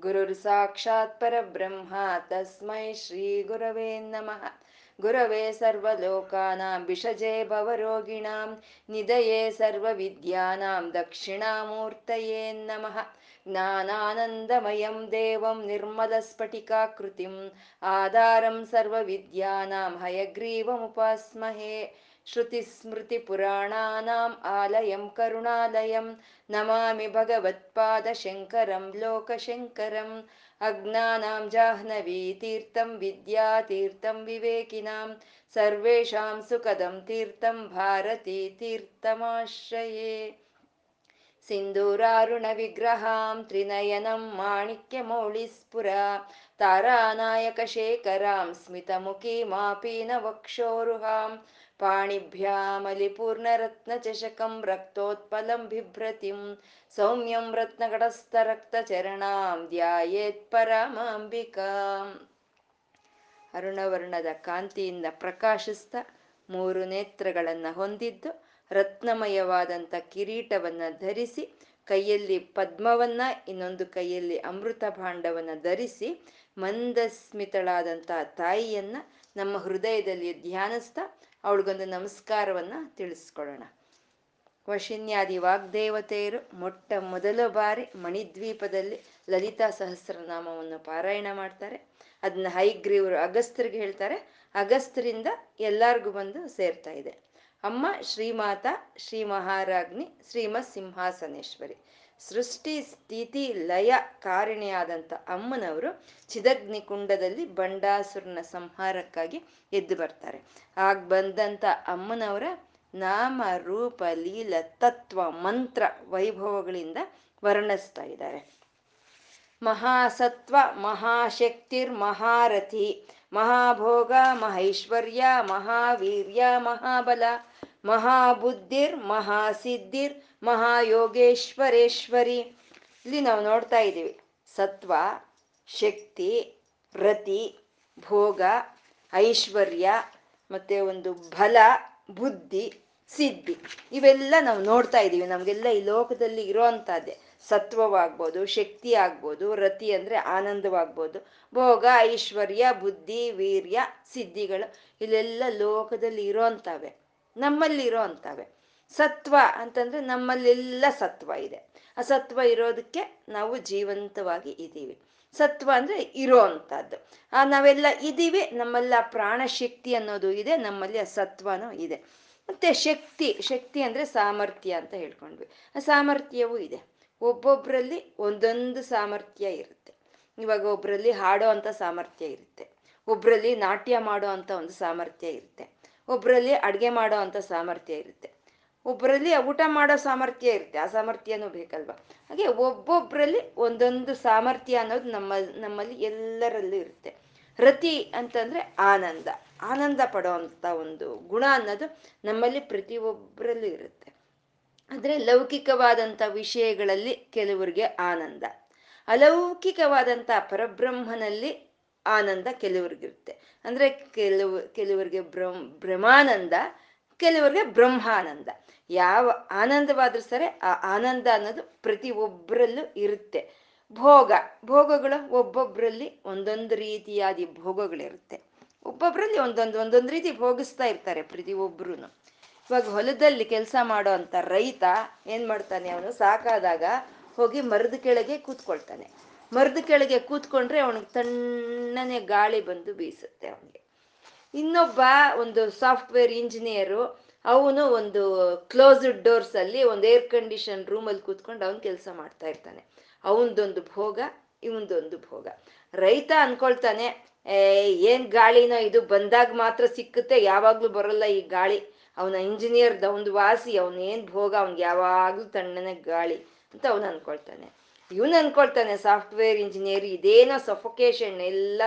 ಗುರುರ್ ಸಾಕ್ಷಾತ್ ಪರಬ್ರಹ್ಮ ತಸ್ಮೈ ಶ್ರೀ ಗುರವೇ ನಮಃ ಗುರವೇ ಸರ್ವಲೋಕಾನಾಂ ವಿಷಜೇ ಭವರೋಗಿಣಾಂ ನಿಧಯೇ ಸರ್ವವಿದ್ಯಾನಾಂ ದಕ್ಷಿಣಾಮೂರ್ತಯೇ ನಮಃ ज्ञानानन्दमयं देवं निर्मलस्फटिकाकृतिम्, आधारं सर्वविद्यानां, हयग्रीवमुपास्महे। श्रुतिस्मृतिपुराणानाम् आलयं करुणालयं नमामि भगवत्पादशङ्करं लोकशङ्करम् अज्ञानां जाह्नवीतीर्थं विद्यातीर्थं विवेकिनां सर्वेषां सुखदं तीर्थं भारतीतीर्थमाश्रये सिन्दूरारुणविग्रहां त्रिनयनं माणिक्यमौळिस्फुरा तारानायकशेखरां स्मितमुखीमापीनवक्षोरुहां पाणिभ्यामलिपूर्णरत्नचषकं रक्तोत्पलं बिभ्रतिं सौम्यं रत्नगडस्थरक्तचरणां ಧ್ಯಾಯೇತ್ಪರಮಾಂಬಿಕಾಂ ಅರುಣವರ್ಣದ ಕಾಂತಿಯಿಂದ ಪ್ರಕಾಶಿಸ್ತಾ ಮೂರು ನೇತ್ರಗಳನ್ನು ಹೊಂದಿದ್ದು ರತ್ನಮಯವಾದಂಥ ಕಿರೀಟವನ್ನ ಧರಿಸಿ ಕೈಯಲ್ಲಿ ಪದ್ಮವನ್ನ ಇನ್ನೊಂದು ಕೈಯಲ್ಲಿ ಅಮೃತ ಭಾಂಡವನ್ನ ಧರಿಸಿ ಮಂದಸ್ಮಿತಳಾದಂಥ ತಾಯಿಯನ್ನ ನಮ್ಮ ಹೃದಯದಲ್ಲಿ ಧ್ಯಾನಿಸ್ತಾ ಅವಳಿಗೊಂದು ನಮಸ್ಕಾರವನ್ನ ತಿಳಿಸ್ಕೊಡೋಣ. ವಶಿನ್ಯಾದಿ ವಾಗ್ದೇವತೆಯರು ಮೊಟ್ಟ ಮೊದಲ ಬಾರಿ ಮಣಿದ್ವೀಪದಲ್ಲಿ ಲಲಿತಾ ಸಹಸ್ರನಾಮವನ್ನು ಪಾರಾಯಣ ಮಾಡ್ತಾರೆ. ಅದನ್ನ ಹೈಗ್ರೀವರು ಅಗಸ್ತ್ರಿಗೆ ಹೇಳ್ತಾರೆ. ಅಗಸ್ತ್ರಿಂದ ಎಲ್ಲಾರ್ಗೂ ಬಂದು ಸೇರ್ತಾ ಇದೆ. ಅಮ್ಮ ಶ್ರೀಮಾತ ಶ್ರೀ ಮಹಾರಾಜ್ನಿ ಶ್ರೀಮತ್ ಸಿಂಹಾಸನೇಶ್ವರಿ ಸೃಷ್ಟಿ ಸ್ಥಿತಿ ಲಯ ಕಾರಣಿಯಾದಂಥ ಅಮ್ಮನವರು ಚಿದಗ್ನಿ ಕುಂಡದಲ್ಲಿ ಬಂಡಾಸುರನ ಸಂಹಾರಕ್ಕಾಗಿ ಎದ್ದು ಬರ್ತಾರೆ. ಆಗ ಬಂದಂಥ ಅಮ್ಮನವರ ನಾಮ, ರೂಪ, ಲೀಲ, ತತ್ವ, ಮಂತ್ರ, ವೈಭವಗಳಿಂದ ವರ್ಣಿಸ್ತಾ ಇದ್ದಾರೆ. ಮಹಾಸತ್ವ, ಮಹಾಶಕ್ತಿರ್, ಮಹಾರಥಿ, ಮಹಾಭೋಗ, ಮಹೈಶ್ವರ್ಯ, ಮಹಾವೀರ್ಯ, ಮಹಾಬಲ, ಮಹಾಬುದ್ಧಿರ್, ಮಹಾಸಿದ್ಧಿರ್ ಮಹಾಯೋಗೇಶ್ವರೇಶ್ವರಿ. ಇಲ್ಲಿ ನಾವು ನೋಡ್ತಾ ಇದ್ದೀವಿ. ಸತ್ವ, ಶಕ್ತಿ, ರತಿ, ಭೋಗ, ಐಶ್ವರ್ಯ, ಮತ್ತೆ ಒಂದು ಬಲ, ಬುದ್ಧಿ, ಸಿದ್ಧಿ. ಇವೆಲ್ಲ ನಾವು ನೋಡ್ತಾ ಇದ್ದೀವಿ. ನಮಗೆಲ್ಲ ಈ ಲೋಕದಲ್ಲಿ ಇರೋವಂಥದ್ದೇ. ಸತ್ವವಾಗ್ಬೋದು, ಶಕ್ತಿ ಆಗ್ಬೋದು, ರತಿ ಅಂದರೆ ಆನಂದವಾಗ್ಬೋದು, ಭೋಗ, ಐಶ್ವರ್ಯ, ಬುದ್ಧಿ, ವೀರ್ಯ, ಸಿದ್ಧಿಗಳು. ಇಲ್ಲೆಲ್ಲ ಲೋಕದಲ್ಲಿ ಇರೋಂಥವೆ ನಮ್ಮಲ್ಲಿ ಇರೋಂಥವೆ ಸತ್ವ ಅಂತಂದ್ರೆ ನಮ್ಮಲ್ಲೆಲ್ಲ ಸತ್ವ ಇದೆ. ಆ ಸತ್ವ ಇರೋದಕ್ಕೆ ನಾವು ಜೀವಂತವಾಗಿ ಇದ್ದೀವಿ. ಸತ್ವ ಅಂದ್ರೆ ಇರೋ ಅಂಥದ್ದು. ಆ ನಾವೆಲ್ಲ ಇದ್ದೀವಿ, ನಮ್ಮೆಲ್ಲ ಪ್ರಾಣಶಕ್ತಿ ಅನ್ನೋದು ಇದೆ, ನಮ್ಮಲ್ಲಿ ಆ ಸತ್ವನೂ ಇದೆ. ಮತ್ತೆ ಶಕ್ತಿ ಶಕ್ತಿ ಅಂದ್ರೆ ಸಾಮರ್ಥ್ಯ ಅಂತ ಹೇಳ್ಕೊಂಡ್ವಿ. ಆ ಸಾಮರ್ಥ್ಯವೂ ಇದೆ. ಒಬ್ಬೊಬ್ಬರಲ್ಲಿ ಒಂದೊಂದು ಸಾಮರ್ಥ್ಯ ಇರುತ್ತೆ. ಇವಾಗ ಒಬ್ಬರಲ್ಲಿ ಹಾಡೋ ಅಂತ ಸಾಮರ್ಥ್ಯ ಇರುತ್ತೆ. ಒಬ್ಬರಲ್ಲಿ ನಾಟ್ಯ ಮಾಡೋ ಅಂತ ಒಂದು ಸಾಮರ್ಥ್ಯ ಇರುತ್ತೆ. ಒಬ್ಬರಲ್ಲಿ ಅಡುಗೆ ಮಾಡೋ ಸಾಮರ್ಥ್ಯ ಇರುತ್ತೆ. ಒಬ್ಬರಲ್ಲಿ ಊಟ ಮಾಡೋ ಸಾಮರ್ಥ್ಯ ಇರುತ್ತೆ, ಆ ಸಾಮರ್ಥ್ಯನೂ ಬೇಕಲ್ವ? ಹಾಗೆ ಒಬ್ಬೊಬ್ಬರಲ್ಲಿ ಒಂದೊಂದು ಸಾಮರ್ಥ್ಯ ಅನ್ನೋದು ನಮ್ಮ, ನಮ್ಮಲ್ಲಿ ಎಲ್ಲರಲ್ಲೂ ಇರುತ್ತೆ. ರತಿ ಅಂತಂದ್ರೆ ಆನಂದ. ಆನಂದ ಪಡೋ ಅಂಥ ಒಂದು ಗುಣ ಅನ್ನೋದು ನಮ್ಮಲ್ಲಿ ಪ್ರತಿಯೊಬ್ಬರಲ್ಲೂ ಇರುತ್ತೆ. ಆದರೆ ಲೌಕಿಕವಾದಂಥ ವಿಷಯಗಳಲ್ಲಿ ಕೆಲವರಿಗೆ ಆನಂದ. ಅಲೌಕಿಕವಾದಂಥ ಪರಬ್ರಹ್ಮನಲ್ಲಿ ಆನಂದ ಕೆಲವ್ರಿಗಿರುತ್ತೆ. ಅಂದರೆ ಕೆಲವು, ಕೆಲವರಿಗೆ ಬ್ರಹ್ಮ, ಬ್ರಹ್ಮಾನಂದ ಕೆಲವರಿಗೆ ಬ್ರಹ್ಮಾನಂದ ಯಾವ ಆನಂದವಾದ್ರೂ ಸರಿ, ಆ ಆನಂದ ಅನ್ನೋದು ಪ್ರತಿ ಒಬ್ಬರಲ್ಲೂ ಇರುತ್ತೆ. ಭೋಗ, ಭೋಗಗಳು ಒಬ್ಬೊಬ್ಬರಲ್ಲಿ ಒಂದೊಂದು ರೀತಿಯಾದ ಭೋಗಗಳಿರುತ್ತೆ. ಒಬ್ಬೊಬ್ಬರಲ್ಲಿ ಒಂದೊಂದು ಒಂದೊಂದು ರೀತಿ ಭೋಗಿಸ್ತಾ ಇರ್ತಾರೆ ಪ್ರತಿ ಒಬ್ರು ಇವಾಗ ಹೊಲದಲ್ಲಿ ಕೆಲಸ ಮಾಡೋ ಅಂತ ರೈತ ಏನ್ ಮಾಡ್ತಾನೆ ಅವನು? ಸಾಕಾದಾಗ ಹೋಗಿ ಮರದ ಕೆಳಗೆ ಕೂತ್ಕೊಳ್ತಾನೆ. ಮರದ ಕೆಳಗೆ ಕೂತ್ಕೊಂಡ್ರೆ ಅವನಿಗೆ ತಣ್ಣನೆ ಗಾಳಿ ಬಂದು ಬೀಸುತ್ತೆ ಅವನಿಗೆ. ಇನ್ನೊಬ್ಬ ಒಂದು ಸಾಫ್ಟ್ವೇರ್ ಇಂಜಿನಿಯರು, ಅವನು ಒಂದು ಕ್ಲೋಸ್ಡ್ ಡೋರ್ಸ್ ಅಲ್ಲಿ ಒಂದು ಏರ್ ಕಂಡೀಷನ್ ರೂಮಲ್ಲಿ ಕೂತ್ಕೊಂಡು ಅವನು ಕೆಲಸ ಮಾಡ್ತಾ ಇರ್ತಾನೆ. ಅವನದೊಂದು ಭೋಗ, ಇವನದೊಂದು ಭೋಗ. ರೈತ ಅನ್ಕೊಳ್ತಾನೆ ಏನ್ ಗಾಳಿನೋ ಇದು ಬಂದಾಗ ಮಾತ್ರ ಸಿಕ್ಕುತ್ತೆ, ಯಾವಾಗ್ಲೂ ಬರಲ್ಲ ಈ ಗಾಳಿ. ಅವನ ಇಂಜಿನಿಯರ್ ಒಂದು ವಾಸಿ, ಅವನ ಏನ್ ಭೋಗ, ಅವ್ನಿಗೆ ಯಾವಾಗ್ಲೂ ತಣ್ಣನೆ ಗಾಳಿ ಅಂತ ಅವನು ಅನ್ಕೊಳ್ತಾನೆ. ಇವನು ಅನ್ಕೊಳ್ತಾನೆ, ಸಾಫ್ಟ್ವೇರ್ ಇಂಜಿನಿಯರ್ ಇದೇನೋ ಸಫೊಕೇಶನ್ ಎಲ್ಲ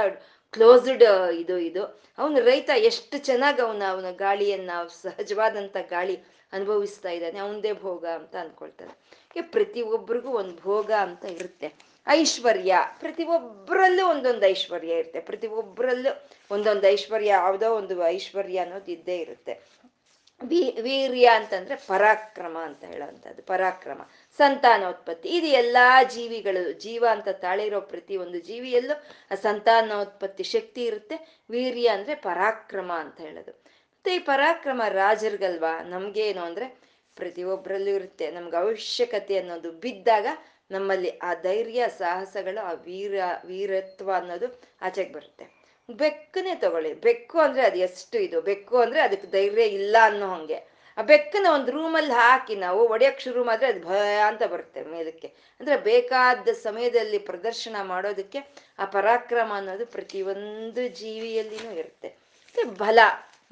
ಕ್ಲೋಸ್ಡ್ ಇದು ಇದು. ಅವನು ರೈತ, ಎಷ್ಟು ಚೆನ್ನಾಗಿ ಅವನ ಅವನ ಗಾಳಿಯನ್ನ, ಸಹಜವಾದಂತ ಗಾಳಿ ಅನುಭವಿಸ್ತಾ ಇದ್ದಾನೆ. ಅವನದೇ ಭೋಗ ಅಂತ ಅನ್ಕೊಳ್ತಾನೆ. ಪ್ರತಿ ಒಬ್ರಿಗೂ ಒಂದು ಭೋಗ ಅಂತ ಇರುತ್ತೆ. ಐಶ್ವರ್ಯ. ಪ್ರತಿ ಒಬ್ಬರಲ್ಲೂ ಒಂದೊಂದು ಐಶ್ವರ್ಯ ಇರುತ್ತೆ. ಪ್ರತಿ ಒಬ್ಬರಲ್ಲೂ ಒಂದೊಂದು ಐಶ್ವರ್ಯ, ಯಾವುದೋ ಒಂದು ಐಶ್ವರ್ಯ ಅನ್ನೋದು ಇದ್ದೇ ಇರುತ್ತೆ. ವೀರ್ಯ ಅಂತಂದ್ರೆ ಪರಾಕ್ರಮ ಅಂತ ಹೇಳುವಂಥದ್ದು. ಪರಾಕ್ರಮ. ಸಂತಾನೋತ್ಪತ್ತಿ. ಇದು ಎಲ್ಲಾ ಜೀವಿಗಳು, ಜೀವ ಅಂತ ತಾಳಿರೋ ಪ್ರತಿ ಒಂದು ಜೀವಿಯಲ್ಲೂ ಆ ಸಂತಾನೋತ್ಪತ್ತಿ ಶಕ್ತಿ ಇರುತ್ತೆ. ವೀರ್ಯ ಅಂದ್ರೆ ಪರಾಕ್ರಮ ಅಂತ ಹೇಳೋದು. ಮತ್ತೆ ಈ ಪರಾಕ್ರಮ ರಾಜರಿಗಲ್ವಾ? ನಮ್ಗೇನು ಅಂದ್ರೆ ಪ್ರತಿಯೊಬ್ಬರಲ್ಲೂ ಇರುತ್ತೆ. ನಮ್ಗೆ ಅವಶ್ಯಕತೆ ಅನ್ನೋದು ಬಿದ್ದಾಗ ನಮ್ಮಲ್ಲಿ ಆ ಧೈರ್ಯ, ಸಾಹಸಗಳು, ಆ ವೀರ, ವೀರತ್ವ ಅನ್ನೋದು ಆಚೆಗೆ ಬರುತ್ತೆ. ಬೆಕ್ಕನೆ ತಗೊಳ್ಳಿ. ಬೆಕ್ಕು ಅಂದ್ರೆ ಅದು ಎಷ್ಟು ಇದು? ಬೆಕ್ಕು ಅಂದ್ರೆ ಅದಕ್ಕೆ ಧೈರ್ಯ ಇಲ್ಲ ಅನ್ನೋ ಹಂಗೆ. ಆ ಬೆಕ್ಕನ ಒಂದು ರೂಮಲ್ಲಿ ಹಾಕಿ ನಾವು ಒಡೆಯಕ್ಕೆ ಶುರು ಮಾಡಿದ್ರೆ ಅದು ಭಯ ಅಂತ ಬರುತ್ತೆ ಮೇದಕ್ಕೆ ಅಂದ್ರೆ ಬೇಕಾದ ಸಮಯದಲ್ಲಿ ಪ್ರದರ್ಶನ ಮಾಡೋದಕ್ಕೆ ಆ ಪರಾಕ್ರಮ ಅನ್ನೋದು ಪ್ರತಿಯೊಂದು ಜೀವಿಯಲ್ಲಿನೂ ಇರುತ್ತೆ. ಬಲ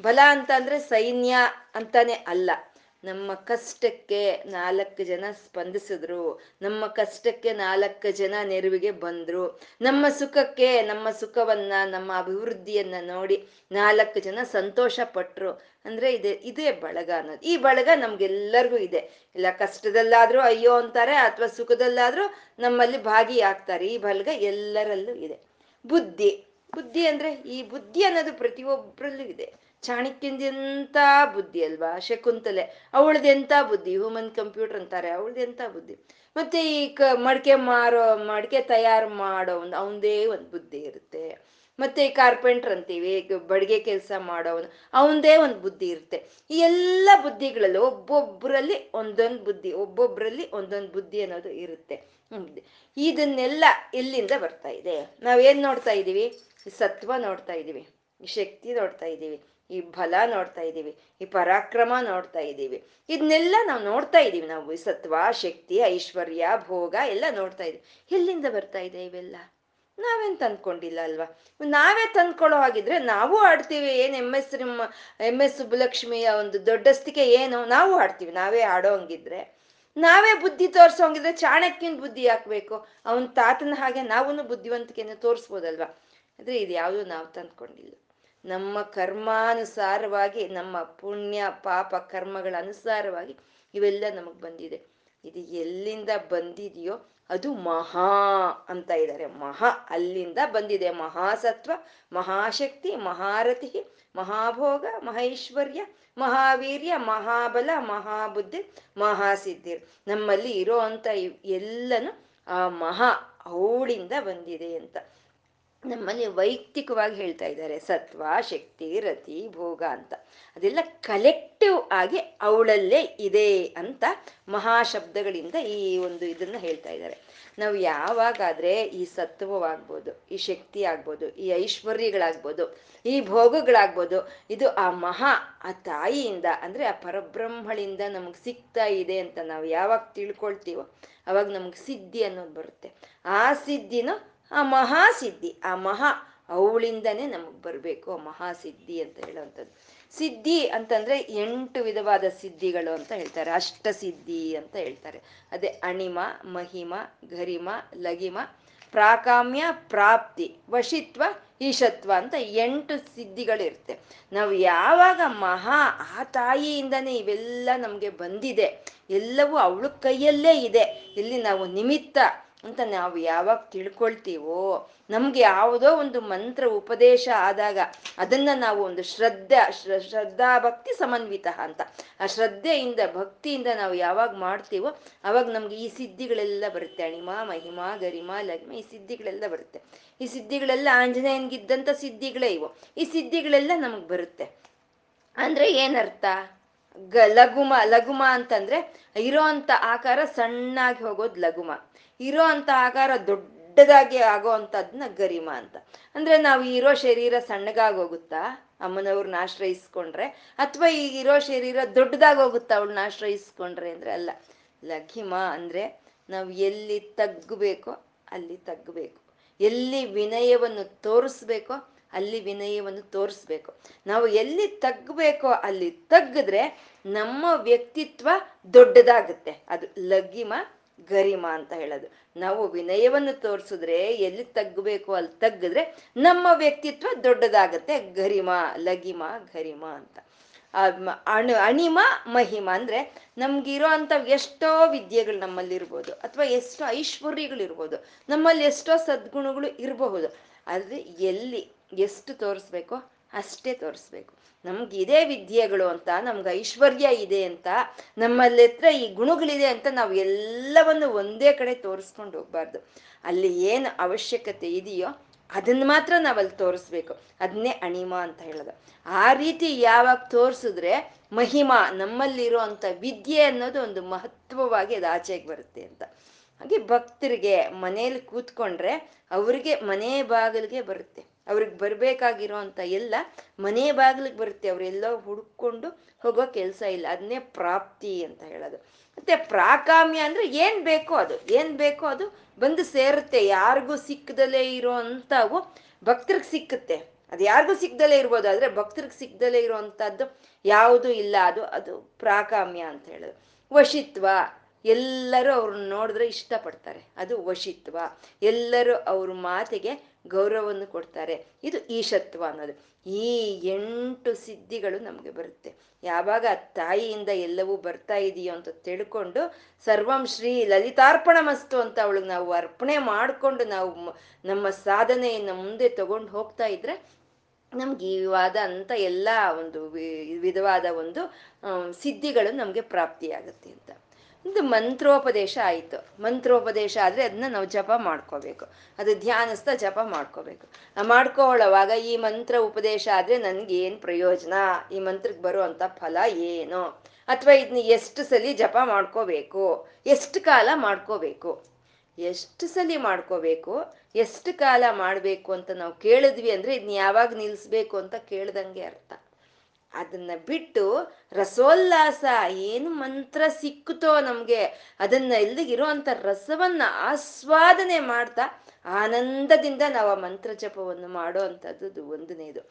ಬಲ ಅಂತ ಅಂದ್ರೆ ಸೈನ್ಯ ಅಂತಾನೆ ಅಲ್ಲ. ನಮ್ಮ ಕಷ್ಟಕ್ಕೆ ನಾಲ್ಕು ಜನ ಸ್ಪಂದಿಸಿದ್ರು. ನಮ್ಮ ಕಷ್ಟಕ್ಕೆ ನಾಲ್ಕು ಜನ ನೆರವಿಗೆ ಬಂದ್ರು. ನಮ್ಮ ಸುಖಕ್ಕೆ, ನಮ್ಮ ಸುಖವನ್ನ, ನಮ್ಮ ಅಭಿವೃದ್ಧಿಯನ್ನ ನೋಡಿ ನಾಲ್ಕು ಜನ ಸಂತೋಷ ಪಟ್ರು ಅಂದ್ರೆ ಇದೆ, ಇದೇ ಬಳಗ ಅನ್ನೋದು. ಈ ಬಳಗ ನಮ್ಗೆಲ್ಲರಿಗೂ ಇದೆ. ಇಲ್ಲ, ಕಷ್ಟದಲ್ಲಾದ್ರೂ ಅಯ್ಯೋ ಅಂತಾರೆ, ಅಥವಾ ಸುಖದಲ್ಲಾದ್ರೂ ನಮ್ಮಲ್ಲಿ ಭಾಗಿಯಾಗ್ತಾರೆ. ಈ ಬಳಗ ಎಲ್ಲರಲ್ಲೂ ಇದೆ. ಬುದ್ಧಿ. ಬುದ್ಧಿ ಅಂದ್ರೆ ಈ ಬುದ್ಧಿ ಅನ್ನೋದು ಪ್ರತಿಯೊಬ್ಬರಲ್ಲೂ ಇದೆ. ಚಾಣಕ್ಯಂದೆಂತ ಬುದ್ಧಿ ಅಲ್ವಾ? ಶಕುಂತಲೆ. ಅವಳದೆಂತ ಬುದ್ಧಿ? ಹ್ಯೂಮನ್ ಕಂಪ್ಯೂಟರ್ ಅಂತಾರೆ. ಅವಳದೆಂತ ಬುದ್ಧಿ? ಮತ್ತೆ ಈ ಕ, ಮಡಿಕೆ ಮಾರೋ, ಮಡಿಕೆ ತಯಾರು ಮಾಡೋ ಒಂದು ಅವನದೇ ಒಂದು ಬುದ್ಧಿ ಇರುತ್ತೆ. ಮತ್ತೆ ಈ ಕಾರ್ಪೆಂಟರ್ ಅಂತೀವಿ ಬಡಿಗೆ ಕೆಲಸ ಮಾಡೋವನು ಅವನದೇ ಒಂದು ಬುದ್ಧಿ ಇರುತ್ತೆ. ಈ ಎಲ್ಲ ಬುದ್ಧಿಗಳಲ್ಲಿ ಒಬ್ಬೊಬ್ಬರಲ್ಲಿ ಒಂದೊಂದು ಬುದ್ಧಿ ಒಬ್ಬೊಬ್ಬರಲ್ಲಿ ಒಂದೊಂದು ಬುದ್ಧಿ ಅನ್ನೋದು ಇರುತ್ತೆ. ಇದನ್ನೆಲ್ಲ ಎಲ್ಲಿಂದ ಬರ್ತಾ ಇದೆ. ನಾವೇನ್ ನೋಡ್ತಾ ಇದ್ದೀವಿ ಸತ್ವ ನೋಡ್ತಾ ಇದ್ದೀವಿ ಶಕ್ತಿ ನೋಡ್ತಾ ಇದ್ದೀವಿ ಈ ಬಲ ನೋಡ್ತಾ ಇದ್ದೀವಿ, ಈ ಪರಾಕ್ರಮ ನೋಡ್ತಾ ಇದ್ದೀವಿ. ಇದನ್ನೆಲ್ಲ ನಾವು ನೋಡ್ತಾ ಇದ್ದೀವಿ, ನಾವು ಸತ್ವ, ಶಕ್ತಿ, ಐಶ್ವರ್ಯ, ಭೋಗ ಎಲ್ಲ ನೋಡ್ತಾ ಇದೀವಿ ಎಲ್ಲಿಂದ ಬರ್ತಾ ಇದೆ ಇವೆಲ್ಲ? ನಾವೇನ್ ತಂದ್ಕೊಂಡಿಲ್ಲ ಅಲ್ವಾ? ನಾವೇ ತಂದ್ಕೊಳ್ಳೋ ಹಾಗಿದ್ರೆ ನಾವು ಆಡ್ತೀವಿ ಏನ್ ಎಂ ಎಸ್ ಎಂ ಎಸ್ ಸುಬ್ಬಲಕ್ಷ್ಮಿಯ ಒಂದು ದೊಡ್ಡಸ್ತಿಕೆ ಏನು? ನಾವು ಆಡ್ತೀವಿ ನಾವೇ ಆಡೋ ಹಂಗಿದ್ರೆ. ನಾವೇ ಬುದ್ಧಿ ತೋರ್ಸೋಂಗಿದ್ರೆ ಚಾಣಕ್ಯನ ಬುದ್ಧಿ ಹಾಕ್ಬೇಕು. ಅವನ್ ತಾತನ ಹಾಗೆ ನಾವು ಬುದ್ಧಿವಂತಿಕೆಯನ್ನು ತೋರಿಸ್ಬೋದಲ್ವಾ? ಅಂದ್ರೆ ಇದು ಯಾವುದು ನಾವು ತಂದ್ಕೊಂಡಿಲ್ಲ. ನಮ್ಮ ಕರ್ಮಾನುಸಾರವಾಗಿ, ನಮ್ಮ ಪುಣ್ಯ, ಪಾಪ ಕರ್ಮಗಳ ಅನುಸಾರವಾಗಿ ಇವೆಲ್ಲ ನಮಗ್ ಬಂದಿದೆ. ಇದು ಎಲ್ಲಿಂದ ಬಂದಿದೆಯೋ ಅದು ಮಹಾ ಅಂತ ಇದ್ದಾರೆ. ಮಹಾ ಅಲ್ಲಿಂದ ಬಂದಿದೆ. ಮಹಾಸತ್ವ, ಮಹಾಶಕ್ತಿ ಮಹಾರಥಿ ಮಹಾಭೋಗ, ಮಹೈಶ್ವರ್ಯ, ಮಹಾವೀರ್ಯ, ಮಹಾಬಲ, ಮಹಾಬುದ್ಧಿ, ಮಹಾಸಿದ್ಧಿ. ನಮ್ಮಲ್ಲಿ ಇರೋ ಅಂತ ಎಲ್ಲನು ಆ ಮಹಾ ಅವಳಿಂದ ಬಂದಿದೆ ಅಂತ. ನಮ್ಮಲ್ಲಿ ವೈಯಕ್ತಿಕವಾಗಿ ಹೇಳ್ತಾ ಇದ್ದಾರೆ, ಸತ್ವ, ಶಕ್ತಿ, ರತಿ, ಭೋಗ ಅಂತ. ಅದೆಲ್ಲ ಕಲೆಕ್ಟಿವ್ ಆಗಿ ಅವಳಲ್ಲೇ ಇದೆ ಅಂತ ಮಹಾಶಬ್ದಗಳಿಂದ ಈ ಒಂದು ಇದನ್ನ ಹೇಳ್ತಾ ಇದ್ದಾರೆ. ನಾವು ಯಾವಾಗಾದ್ರೆ ಈ ಸತ್ವವಾಗ್ಬೋದು, ಈ ಶಕ್ತಿ ಆಗ್ಬೋದು, ಈ ಐಶ್ವರ್ಯಗಳಾಗ್ಬೋದು, ಈ ಭೋಗಗಳಾಗ್ಬೋದು, ಇದು ಆ ಮಹಾ, ಆ ತಾಯಿಯಿಂದ, ಅಂದ್ರೆ ಆ ಪರಬ್ರಹ್ಮಳಿಂದ ನಮ್ಗೆ ಸಿಗ್ತಾ ಇದೆ ಅಂತ ನಾವು ಯಾವಾಗ ತಿಳ್ಕೊಳ್ತೀವೋ, ಅವಾಗ ನಮ್ಗೆ ಸಿದ್ಧಿ ಅನ್ನೋದು ಬರುತ್ತೆ. ಆ ಸಿದ್ಧಿನೂ ಆ ಮಹಾಸಿದ್ಧಿ, ಆ ಮಹಾ ಅವಳಿಂದನೇ ನಮಗ್ ಬರಬೇಕು, ಆ ಮಹಾಸಿದ್ಧಿ ಅಂತ ಹೇಳುವಂಥದ್ದು. ಸಿದ್ಧಿ ಅಂತಂದ್ರೆ ಎಂಟು ವಿಧವಾದ ಸಿದ್ಧಿಗಳು ಅಂತ ಹೇಳ್ತಾರೆ ಅಷ್ಟ ಸಿದ್ಧಿ ಅಂತ ಹೇಳ್ತಾರೆ. ಅದೇ ಅಣಿಮ, ಮಹಿಮ ಗರಿಮ ಲಗಿಮ ಪ್ರಾಕಾಮ್ಯ, ಪ್ರಾಪ್ತಿ, ವಶಿತ್ವ, ಈಶತ್ವ ಅಂತ ಎಂಟು ಸಿದ್ಧಿಗಳಿರುತ್ತೆ. ನಾವು ಯಾವಾಗ ಮಹಾ, ಆ ತಾಯಿಯಿಂದನೇ ಇವೆಲ್ಲ ನಮಗೆ ಬಂದಿದೆ, ಎಲ್ಲವೂ ಅವಳ ಕೈಯಲ್ಲೇ ಇದೆ, ಇಲ್ಲಿ ನಾವು ನಿಮಿತ್ತ ಅಂತ ನಾವು ಯಾವಾಗ ತಿಳ್ಕೊಳ್ತೀವೋ, ನಮ್ಗೆ ಯಾವುದೋ ಒಂದು ಮಂತ್ರ ಉಪದೇಶ ಆದಾಗ ಅದನ್ನ ನಾವು ಒಂದು ಶ್ರದ್ಧೆ ಶ್ರದ್ಧಾ ಭಕ್ತಿ ಸಮನ್ವಿತ ಅಂತ. ಆ ಶ್ರದ್ಧೆಯಿಂದ, ಭಕ್ತಿಯಿಂದ ನಾವು ಯಾವಾಗ ಮಾಡ್ತೀವೋ, ಅವಾಗ ನಮ್ಗೆ ಈ ಸಿದ್ಧಿಗಳೆಲ್ಲ ಬರುತ್ತೆ. ಅಣಿಮಾ, ಮಹಿಮಾ, ಗರಿಮ ಲಗ್ಮ ಈ ಸಿದ್ಧಿಗಳೆಲ್ಲ ಬರುತ್ತೆ. ಈ ಸಿದ್ಧಿಗಳೆಲ್ಲ ಆಂಜನೇಯನ್ಗಿದ್ದಂಥ ಸಿದ್ಧಿಗಳೇ ಇವು. ಈ ಸಿದ್ಧಿಗಳೆಲ್ಲ ನಮಗ್ ಬರುತ್ತೆ. ಅಂದ್ರೆ ಏನರ್ಥ? ಗ, ಲಘುಮ ಲಘುಮ ಅಂತಂದ್ರೆ ಇರೋ ಅಂತ ಆಕಾರ ಸಣ್ಣಾಗಿ ಹೋಗೋದು ಲಘುಮ. ಇರೋ ಅಂತ ಆಕಾರ ದೊಡ್ಡದಾಗಿ ಆಗೋ ಗರಿಮ ಅಂತ. ಅಂದ್ರೆ ನಾವು ಇರೋ ಶರೀರ ಸಣ್ಣಗಾಗಿ ಹೋಗುತ್ತಾ? ಅಮ್ಮನವ್ರನ್ನ ಆಶ್ರಯಿಸ್ಕೊಂಡ್ರೆ? ಅಥವಾ ಈಗ ಇರೋ ಶರೀರ ದೊಡ್ಡದಾಗಿ ಹೋಗುತ್ತಾ ಅವಳನ್ನ ಆಶ್ರಯಿಸ್ಕೊಂಡ್ರೆ ಅಂದ್ರೆ? ಅಲ್ಲ, ಲಘಿಮ ಅಂದ್ರೆ ನಾವು ಎಲ್ಲಿ ತಗ್ಗಬೇಕೋ, ಅಲ್ಲಿ ತಗ್ಗಬೇಕು. ಎಲ್ಲಿ ವಿನಯವನ್ನು ತೋರಿಸ್ಬೇಕೋ, ಅಲ್ಲಿ ವಿನಯವನ್ನು ತೋರಿಸ್ಬೇಕು. ನಾವು ಎಲ್ಲಿ ತಗ್ಬೇಕೋ ಅಲ್ಲಿ ತಗ್ಗಿದ್ರೆ ನಮ್ಮ ವ್ಯಕ್ತಿತ್ವ ದೊಡ್ಡದಾಗುತ್ತೆ. ಅದು ಲಘಿಮ ಗರಿಮ ಅಂತ ಹೇಳೋದು. ನಾವು ವಿನಯವನ್ನು ತೋರಿಸಿದ್ರೆ ಎಲ್ಲಿ ತಗ್ಗಬೇಕು ಅಲ್ಲಿ ತಗ್ಗಿದ್ರೆ ನಮ್ಮ ವ್ಯಕ್ತಿತ್ವ ದೊಡ್ಡದಾಗತ್ತೆ. ಗರಿಮ, ಲಗಿಮ, ಗರಿಮ ಅಂತ. ಅಣು, ಅಣಿಮ, ಮಹಿಮ ಅಂದ್ರೆ ನಮ್ಗಿರೋ ಅಂತ ಎಷ್ಟೋ ವಿದ್ಯೆಗಳು ನಮ್ಮಲ್ಲಿ ಇರ್ಬೋದು ಅಥವಾ ಎಷ್ಟೋ ಐಶ್ವರ್ಯಗಳಿರ್ಬೋದು. ನಮ್ಮಲ್ಲಿ ಎಷ್ಟೋ ಸದ್ಗುಣಗಳು ಇರಬಹುದು. ಆದ್ರೆ ಎಲ್ಲಿ ಎಷ್ಟು ತೋರಿಸ್ಬೇಕೋ ಅಷ್ಟೇ ತೋರಿಸ್ಬೇಕು. ನಮ್ಗೆ ಇದೇ ವಿದ್ಯೆಗಳು ಅಂತ, ನಮ್ಗೆ ಐಶ್ವರ್ಯ ಇದೆ ಅಂತ, ನಮ್ಮಲ್ಲಿ ಹತ್ರ ಈ ಗುಣಗಳಿದೆ ಅಂತ ನಾವು ಎಲ್ಲವನ್ನು ಒಂದೇ ಕಡೆ ತೋರಿಸ್ಕೊಂಡು ಹೋಗ್ಬಾರ್ದು. ಅಲ್ಲಿ ಏನು ಅವಶ್ಯಕತೆ ಇದೆಯೋ ಅದನ್ನ ಮಾತ್ರ ನಾವಲ್ಲಿ ತೋರಿಸ್ಬೇಕು. ಅದನ್ನೇ ಅಣಿಮ ಅಂತ ಹೇಳೋದು. ಆ ರೀತಿ ಯಾವಾಗ ತೋರಿಸಿದ್ರೆ ಮಹಿಮಾ, ನಮ್ಮಲ್ಲಿರೋ ಅಂಥ ವಿದ್ಯೆ ಅನ್ನೋದು ಒಂದು ಮಹತ್ವವಾಗಿ ಅದು ಆಚೆಗೆ ಬರುತ್ತೆ ಅಂತ. ಹಾಗೆ ಭಕ್ತರಿಗೆ ಮನೇಲಿ ಕೂತ್ಕೊಂಡ್ರೆ ಅವ್ರಿಗೆ ಮನೆ ಬಾಗಿಲಿಗೆ ಬರುತ್ತೆ. ಅವ್ರಿಗೆ ಬರಬೇಕಾಗಿರೋ ಅಂತ ಎಲ್ಲ ಮನೆ ಬಾಗಿಲಿಗೆ ಬರುತ್ತೆ. ಅವರೆಲ್ಲೋ ಹುಡ್ಕೊಂಡು ಹೋಗೋ ಕೆಲಸ ಇಲ್ಲ. ಅದನ್ನೇ ಪ್ರಾಪ್ತಿ ಅಂತ ಹೇಳೋದು. ಮತ್ತೆ ಪ್ರಾಕಾಮ್ಯ ಅಂದ್ರೆ ಏನ್ ಬೇಕೋ ಅದು. ಏನ್ ಬೇಕೋ ಅದು ಬಂದು ಸೇರುತ್ತೆ. ಯಾರಿಗೂ ಸಿಕ್ಕದಲ್ಲೇ ಇರೋ ಅಂಥವು ಭಕ್ತರಿಗೆ ಸಿಕ್ಕುತ್ತೆ. ಅದು ಯಾರಿಗೂ ಸಿಕ್ಕದಲ್ಲೇ ಇರ್ಬೋದು. ಆದ್ರೆ ಭಕ್ತರಿಗೆ ಸಿಕ್ಕದಲ್ಲೇ ಇರೋ ಯಾವುದೂ ಯಾವುದು ಇಲ್ಲ. ಅದು ಅದು ಪ್ರಾಕಾಮ್ಯ ಅಂತ ಹೇಳೋದು. ವಶಿತ್ವ. ಎಲ್ಲರೂ ಅವ್ರನ್ನ ನೋಡಿದ್ರೆ ಇಷ್ಟಪಡ್ತಾರೆ. ಅದು ವಶಿತ್ವ. ಎಲ್ಲರೂ ಅವ್ರ ಮಾತಿಗೆ ಗೌರವವನ್ನು ಕೊಡ್ತಾರೆ. ಇದು ಈಶತ್ವ ಅನ್ನೋದು. ಈ ಎಂಟು ಸಿದ್ಧಿಗಳು ನಮಗೆ ಬರುತ್ತೆ. ಯಾವಾಗ ತಾಯಿಯಿಂದ ಎಲ್ಲವೂ ಬರ್ತಾ ಇದೆಯೋ ಅಂತ ತಿಳ್ಕೊಂಡು ಸರ್ವಂ ಶ್ರೀ ಲಲಿತಾರ್ಪಣ ಮಸ್ತು ಅಂತ ಅವಳಿಗೆ ನಾವು ಅರ್ಪಣೆ ಮಾಡಿಕೊಂಡು ನಾವು ನಮ್ಮ ಸಾಧನೆಯನ್ನು ಮುಂದೆ ತಗೊಂಡು ಹೋಗ್ತಾ ಇದ್ರೆ ನಮ್ಗೆ ವಿವಾದ ಅಂತ ಎಲ್ಲ ಒಂದು ವಿಧವಾದ ಒಂದು ಸಿದ್ಧಿಗಳು ನಮಗೆ ಪ್ರಾಪ್ತಿಯಾಗುತ್ತೆ ಅಂತ. ಇದು ಮಂತ್ರೋಪದೇಶ ಆಯಿತು. ಮಂತ್ರೋಪದೇಶ ಆದರೆ ಅದನ್ನ ನಾವು ಜಪ ಮಾಡ್ಕೋಬೇಕು. ಅದು ಧ್ಯಾನಿಸ್ತಾ ಜಪ ಮಾಡ್ಕೋಬೇಕು. ಮಾಡ್ಕೊಳ್ಳೋವಾಗ ಈ ಮಂತ್ರ ಉಪದೇಶ ಆದರೆ ನನಗೆ ಏನು ಪ್ರಯೋಜನ? ಈ ಮಂತ್ರಕ್ಕೆ ಬರುವಂಥ ಫಲ ಏನು? ಅಥವಾ ಇದನ್ನ ಎಷ್ಟು ಸಲಿ ಜಪ ಮಾಡ್ಕೋಬೇಕು? ಎಷ್ಟು ಕಾಲ ಮಾಡ್ಕೋಬೇಕು? ಎಷ್ಟು ಸಲಿ ಮಾಡ್ಕೋಬೇಕು? ಎಷ್ಟು ಕಾಲ ಮಾಡಬೇಕು ಅಂತ ನಾವು ಕೇಳಿದ್ವಿ ಅಂದರೆ ಇದನ್ನ ಯಾವಾಗ ನಿಲ್ಲಿಸ್ಬೇಕು ಅಂತ ಕೇಳ್ದಂಗೆ ಅರ್ಥ. ಅದನ್ನ ಬಿಟ್ಟು ರಸೋಲ್ಲಾಸ ಏನು ಮಂತ್ರ ಸಿಕ್ಕುತ್ತೋ ನಮ್ಗೆ ಅದನ್ನ ಇಲ್ಲಿಗಿರುವಂತ ರಸವನ್ನ ಆಸ್ವಾದನೆ ಮಾಡ್ತಾ ಆನಂದದಿಂದ ನಾವು ಆ ಮಂತ್ರ ಜಪವನ್ನು ಮಾಡೋ ಅಂತದ್ದು ಒಂದನೇದು.